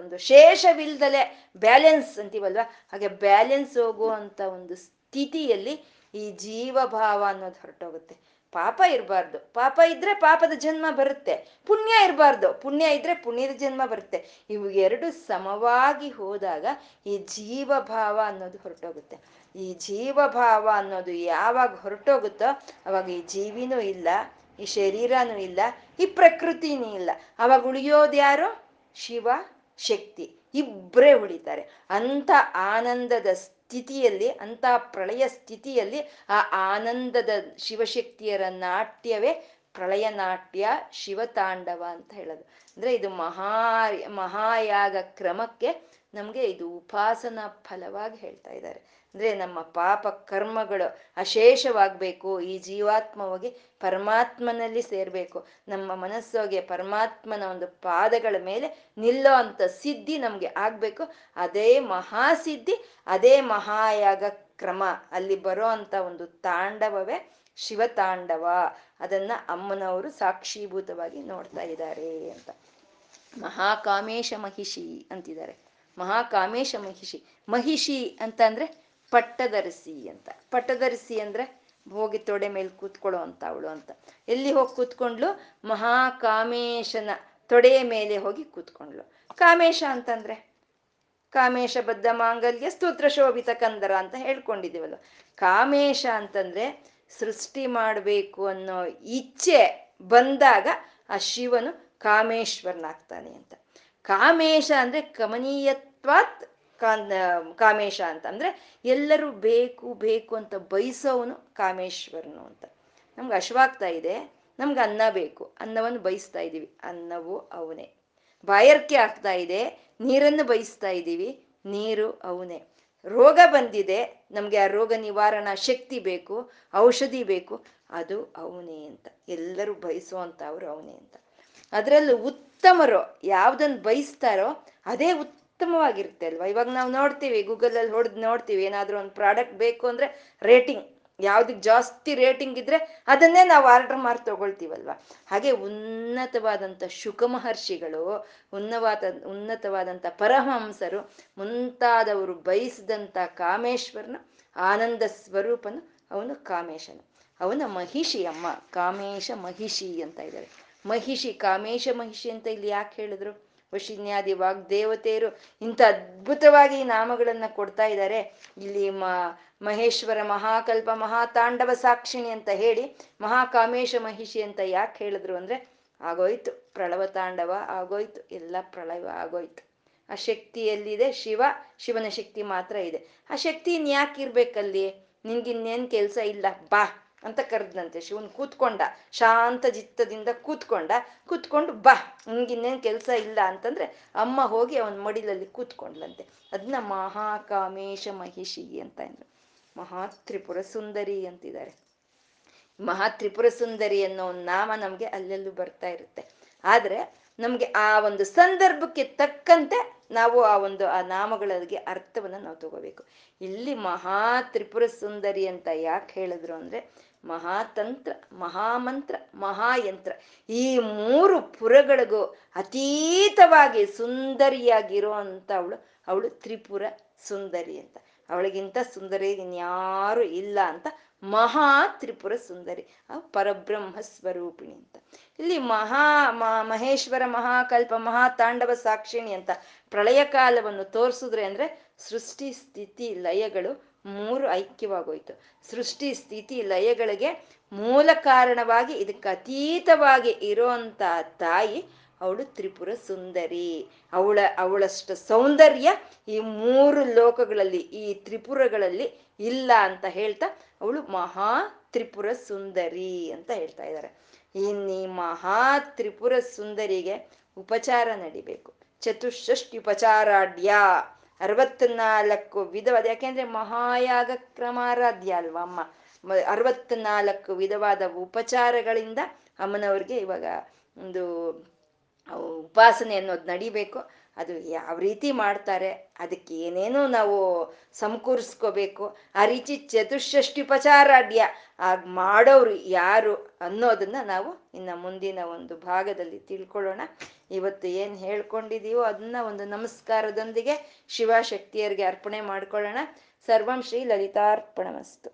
ಒಂದು ಶೇಷವಿಲ್ದಲೆ ಬ್ಯಾಲೆನ್ಸ್ ಅಂತೀವಲ್ವಾ? ಹಾಗೆ ಬ್ಯಾಲೆನ್ಸ್ ಹೋಗುವಂತ ಒಂದು ಸ್ಥಿತಿಯಲ್ಲಿ ಈ ಜೀವಭಾವ ಅನ್ನೋದು ಹೊರಟೋಗುತ್ತೆ. ಪಾಪ ಇರಬಾರ್ದು. ಪಾಪ ಇದ್ರೆ ಪಾಪದ ಜನ್ಮ ಬರುತ್ತೆ. ಪುಣ್ಯ ಇರಬಾರ್ದು. ಪುಣ್ಯ ಇದ್ರೆ ಪುಣ್ಯದ ಜನ್ಮ ಬರುತ್ತೆ. ಇವು ಎರಡು ಸಮವಾಗಿ ಹೋದಾಗ ಈ ಜೀವಭಾವ ಅನ್ನೋದು ಹೊರಟೋಗುತ್ತೆ. ಈ ಜೀವಭಾವ ಅನ್ನೋದು ಯಾವಾಗ ಹೊರಟೋಗುತ್ತೋ ಅವಾಗ ಈ ಜೀವಿನೂ ಇಲ್ಲ. ಈ ಶರೀರನು ಇಲ್ಲ, ಈ ಪ್ರಕೃತಿನೂ ಇಲ್ಲ. ಅವಾಗ ಉಳಿಯೋದು ಯಾರು? ಶಿವ ಶಕ್ತಿ. ಇಬ್ಬರೇ ಉಳಿತಾರೆ. ಅಂತ ಆನಂದದ ಸ್ಥಿತಿಯಲ್ಲಿ ಅಂತ ಪ್ರಳಯ ಸ್ಥಿತಿಯಲ್ಲಿ ಆ ಆನಂದದ ಶಿವಶಕ್ತಿಯರ ನಾಟ್ಯವೇ ಪ್ರಳಯ ನಾಟ್ಯ ಶಿವತಾಂಡವ ಅಂತ ಹೇಳೋದು. ಅಂದ್ರೆ ಇದು ಮಹಾ, ಮಹಾಯಾಗ ಕ್ರಮಕ್ಕೆ ನಮಗೆ ಇದು ಉಪಾಸನಾ ಫಲವಾಗಿ ಹೇಳ್ತಾ ಇದ್ದಾರೆ. ಅಂದ್ರೆ ನಮ್ಮ ಪಾಪ ಕರ್ಮಗಳು ಅಶೇಷವಾಗಬೇಕು, ಈ ಜೀವಾತ್ಮ ಹೋಗಿ ಪರಮಾತ್ಮನಲ್ಲಿ ಸೇರ್ಬೇಕು. ನಮ್ಮ ಮನಸ್ಸೋಗೆ ಪರಮಾತ್ಮನ ಒಂದು ಪಾದಗಳ ಮೇಲೆ ನಿಲ್ಲೋ ಅಂತ ಸಿದ್ಧಿ ನಮ್ಗೆ ಆಗ್ಬೇಕು. ಅದೇ ಮಹಾಸಿದ್ಧಿ, ಅದೇ ಮಹಾಯಾಗ ಕ್ರಮ. ಅಲ್ಲಿ ಬರೋ ಅಂತ ಒಂದು ತಾಂಡವವೇ ಶಿವತಾಂಡವ ಅದನ್ನ ಅಮ್ಮನವರು ಸಾಕ್ಷೀಭೂತವಾಗಿ ನೋಡ್ತಾ ಇದ್ದಾರೆ ಅಂತ. ಮಹಾಕಾಮೇಶ ಮಹಿಷಿ ಅಂತಿದ್ದಾರೆ. ಮಹಾಕಾಮೇಶ ಮಹಿಷಿ. ಮಹಿಷಿ ಅಂತ ಅಂದ್ರೆ ಪಟ್ಟದರ್ಸಿ ಅಂತ. ಪಟ್ಟಧರಿಸಿ ಅಂದ್ರೆ ಹೋಗಿ ತೊಡೆ ಮೇಲೆ ಕೂತ್ಕೊಳ್ಳೋ ಅಂತ ಅವಳು ಅಂತ. ಎಲ್ಲಿ ಹೋಗಿ ಕೂತ್ಕೊಂಡ್ಲು? ಮಹಾಕಾಮೇಶನ ತೊಡೆಯ ಮೇಲೆ ಹೋಗಿ ಕೂತ್ಕೊಂಡ್ಲು. ಕಾಮೇಶ ಅಂತಂದ್ರೆ? ಕಾಮೇಶ, ಬದ್ಧ, ಮಾಂಗಲ್ಯ, ಸ್ತೋತ್ರ, ಶೋಭಿತ, ಕಂದರ ಅಂತ ಹೇಳ್ಕೊಂಡಿದ್ದೀವಲ್ಲ ಕಾಮೇಶ ಅಂತಂದ್ರೆ ಸೃಷ್ಟಿ ಮಾಡಬೇಕು ಅನ್ನೋ ಇಚ್ಛೆ ಬಂದಾಗ ಆ ಶಿವನು ಕಾಮೇಶ್ವರನಾಗ್ತಾನೆ ಅಂತ. ಕಾಮೇಶ ಅಂದ್ರೆ ಕಮನೀಯತ್ವಾತ್ ಕಾಮೇಶ ಅಂತ. ಅಂದ್ರೆ ಎಲ್ಲರೂ ಬೇಕು ಬೇಕು ಅಂತ ಬಯಸೋವನು ಕಾಮೇಶ್ವರನು ಅಂತ. ನಮ್ಗೆ ಅಶ್ವಾಗ್ತಾ ಇದೆ, ನಮ್ಗೆ ಅನ್ನ ಬೇಕು, ಅನ್ನವನ್ನು ಬಯಸ್ತಾ ಇದ್ದೀವಿ, ಅನ್ನವು ಅವನೇ. ಬಾಯರ್ಕೆ ಆಗ್ತಾ ಇದೆ, ನೀರನ್ನು ಬಯಸ್ತಾ ಇದ್ದೀವಿ, ನೀರು ಅವನೇ. ರೋಗ ಬಂದಿದೆ, ನಮ್ಗೆ ಆ ರೋಗ ನಿವಾರಣಾ ಶಕ್ತಿ ಬೇಕು, ಔಷಧಿ ಬೇಕು, ಅದು ಅವನೇ ಅಂತ. ಎಲ್ಲರೂ ಬಯಸುವಂತ ಅವ್ರು ಅವನೇ ಅಂತ. ಅದರಲ್ಲೂ ಉತ್ತಮರು, ಯಾವ್ದನ್ನು ಬಯಸ್ತಾರೋ, ಅದೇ ಉತ್ತಮವಾಗಿರುತ್ತೆ ಅಲ್ವಾ? ಇವಾಗ ನಾವು ನೋಡ್ತೀವಿ, ಗೂಗಲಲ್ಲಿ ಹೊಡೆದು ನೋಡ್ತೀವಿ, ಏನಾದರೂ ಒಂದು ಪ್ರಾಡಕ್ಟ್ ಬೇಕು ಅಂದ್ರೆ ರೇಟಿಂಗ್ ಯಾವ್ದಕ್ ಜಾಸ್ತಿ ರೇಟಿಂಗ್ ಇದ್ರೆ ಅದನ್ನೇ ನಾವು ಆರ್ಡರ್ ಮಾಡಿ ತಗೊಳ್ತೀವಲ್ವ? ಹಾಗೆ ಉನ್ನತವಾದಂಥ ಶುಕ ಮಹರ್ಷಿಗಳು, ಉನ್ನವಾದ, ಉನ್ನತವಾದಂಥ ಪರಮಹಂಸರು, ಮುಂತಾದವರು ಬಯಸಿದಂಥ ಕಾಮೇಶ್ವರನ ಆನಂದ ಸ್ವರೂಪನು ಅವನು ಕಾಮೇಶನು. ಅವನ ಮಹಿಷಿ ಅಮ್ಮ ಕಾಮೇಶ ಮಹಿಷಿ ಅಂತ ಇದ್ದಾರೆ. ಮಹಿಷಿ, ಕಾಮೇಶ ಮಹಿಷಿ ಅಂತ ಇಲ್ಲಿ ಯಾಕೆ ಹೇಳಿದ್ರು? ವಶಿನ್ಯಾದಿ ವಾಗ್ದೇವತೆಯರು ಇಂಥ ಅದ್ಭುತವಾಗಿ ನಾಮಗಳನ್ನ ಕೊಡ್ತಾ ಇದ್ದಾರೆ ಇಲ್ಲಿ ಮ, ಮಹೇಶ್ವರ ಮಹಾಕಲ್ಪ, ಮಹಾತಾಂಡವ ಸಾಕ್ಷಿಣಿ ಅಂತ ಹೇಳಿ ಮಹಾಕಾಮೇಶ ಮಹಿಷಿ ಅಂತ ಯಾಕೆ ಹೇಳಿದ್ರು ಅಂದ್ರೆ ಆಗೋಯ್ತು. ಪ್ರಳವ ತಾಂಡವ ಆಗೋಯ್ತು. ಎಲ್ಲ ಪ್ರಳವ ಆಗೋಯ್ತು. ಆ ಶಕ್ತಿ ಎಲ್ಲಿದೆ? ಶಿವ, ಶಿವನ ಶಕ್ತಿ ಮಾತ್ರ ಇದೆ. ಆ ಶಕ್ತಿ ಇನ್ಯಾಕೆ ಇರ್ಬೇಕಲ್ಲಿ? ನಿನ್ಗಿನ್ನೇನ್ ಕೆಲಸ ಇಲ್ಲ. ಬಾ. ಅಂತ ಕರೆದ್ನಂತೆ ಶಿವನ್ ಕೂತ್ಕೊಂಡ, ಶಾಂತ ಚಿತ್ತದಿಂದ ಕೂತ್ಕೊಂಡ, ಕೂತ್ಕೊಂಡು ಬಾ ನಿಂಗಿನ್ನೇನು ಕೆಲಸ ಇಲ್ಲ ಅಂತಂದ್ರೆ ಅಮ್ಮ ಹೋಗಿ ಅವನ ಮಡಿಲಲ್ಲಿ ಕೂತ್ಕೊಂಡ್ಲಂತೆ. ಅದನ್ನ ಮಹಾಕಾಮೇಶ ಮಹಿಷಿ ಅಂತ ಅಂದ್ರು ಮಹಾ ತ್ರಿಪುರ ಸುಂದರಿ ಅಂತಿದ್ದಾರೆ. ಮಹಾ ತ್ರಿಪುರ ಸುಂದರಿ ಅನ್ನೋ ಒಂದು ನಾಮ ನಮ್ಗೆ ಅಲ್ಲೆಲ್ಲೂ ಬರ್ತಾ ಇರುತ್ತೆ. ಆದ್ರೆ ನಮಗೆ ಆ ಒಂದು ಸಂದರ್ಭಕ್ಕೆ ತಕ್ಕಂತೆ ನಾವು ಆ ಒಂದು, ಆ ನಾಮಗಳಿಗೆ ಅರ್ಥವನ್ನು ನಾವು ತಗೋಬೇಕು. ಇಲ್ಲಿ ಮಹಾ ತ್ರಿಪುರ ಸುಂದರಿ ಅಂತ ಯಾಕೆ ಹೇಳಿದ್ರು ಅಂದ್ರೆ, ಮಹಾತಂತ್ರ, ಮಹಾಮಂತ್ರ, ಮಹಾಯಂತ್ರ ಈ ಮೂರು ಪುರಗಳಿಗೂ ಅತೀತವಾಗಿ ಸುಂದರಿಯಾಗಿರೋ ಅವಳು ಅವಳು ತ್ರಿಪುರ ಸುಂದರಿ ಅಂತ. ಅವಳಿಗಿಂತ ಸುಂದರಿ ಇನ್ಯಾರು ಇಲ್ಲ ಅಂತ ಮಹಾ ತ್ರಿಪುರ ಸುಂದರಿ, ಆ ಪರಬ್ರಹ್ಮ ಸ್ವರೂಪಿಣಿ ಅಂತ. ಇಲ್ಲಿ ಮಹಾ ಮಹೇಶ್ವರ ಮಹಾಕಲ್ಪ ಮಹಾ ತಾಂಡವ ಸಾಕ್ಷಿಣಿ ಅಂತ ಪ್ರಳಯ ಕಾಲವನ್ನು ತೋರಿಸಿದ್ರೆ ಅಂದ್ರೆ ಸೃಷ್ಟಿ ಸ್ಥಿತಿ ಲಯಗಳು ಮೂರು ಐಕ್ಯವಾಗೋಯ್ತು. ಸೃಷ್ಟಿ ಸ್ಥಿತಿ ಲಯಗಳಿಗೆ ಮೂಲ ಕಾರಣವಾಗಿ ಇದಕ್ಕೆ ಅತೀತವಾಗಿ ಇರೋಂಥ ತಾಯಿ ಅವಳು ತ್ರಿಪುರ ಸುಂದರಿ. ಅವಳ, ಅವಳಷ್ಟು ಸೌಂದರ್ಯ ಈ ಮೂರು ಲೋಕಗಳಲ್ಲಿ, ಈ ತ್ರಿಪುರಗಳಲ್ಲಿ ಇಲ್ಲ ಅಂತ ಹೇಳ್ತಾ ಅವಳು ಮಹಾ ತ್ರಿಪುರ ಸುಂದರಿ ಅಂತ ಹೇಳ್ತಾ ಇದ್ದಾರೆ. ಇನ್ನಿ ಮಹಾ ತ್ರಿಪುರ ಸುಂದರಿಗೆ ಉಪಚಾರ ನಡಿಬೇಕು. ಚತುಷ್ಷಷ್ಟಿ ಉಪಚಾರಾಢ್ಯ. ಅರವತ್ನಾಲ್ಕು ವಿಧವಾದ, ಯಾಕೆಂದ್ರೆ ಮಹಾಯಾಗ ಕ್ರಮಾರಾಧ್ಯ ಅಲ್ವಾ ಅಮ್ಮ? ಅರವತ್ನಾಲ್ಕು ವಿಧವಾದ ಉಪಚಾರಗಳಿಂದ ಅಮ್ಮನವ್ರಿಗೆ ಇವಾಗ ಒಂದು ಉಪಾಸನೆ ಅನ್ನೋದು ನಡಿಬೇಕು. ಅದು ಯಾವ ರೀತಿ ಮಾಡ್ತಾರೆ, ಅದಕ್ಕೆ ಏನೇನೋ ನಾವು ಸಮಕೂರಿಸ್ಕೋಬೇಕು. ಆ ರೀತಿ ಚತುಷ್ಷಷ್ಟಿ ಉಪಚಾರಾಢ್ಯ ಆಗ ಮಾಡೋರು ಯಾರು ಅನ್ನೋದನ್ನ ನಾವು ಇನ್ನು ಮುಂದಿನ ಒಂದು ಭಾಗದಲ್ಲಿ ತಿಳ್ಕೊಳ್ಳೋಣ. ಇವತ್ತು ಏನು ಹೇಳ್ಕೊಂಡಿದೀವೋ ಅದನ್ನ ಒಂದು ನಮಸ್ಕಾರದೊಂದಿಗೆ ಶಿವಶಕ್ತಿಯರಿಗೆ ಅರ್ಪಣೆ ಮಾಡ್ಕೊಳ್ಳೋಣ. ಸರ್ವಂ ಶ್ರೀ ಲಲಿತಾರ್ಪಣಮಸ್ತು.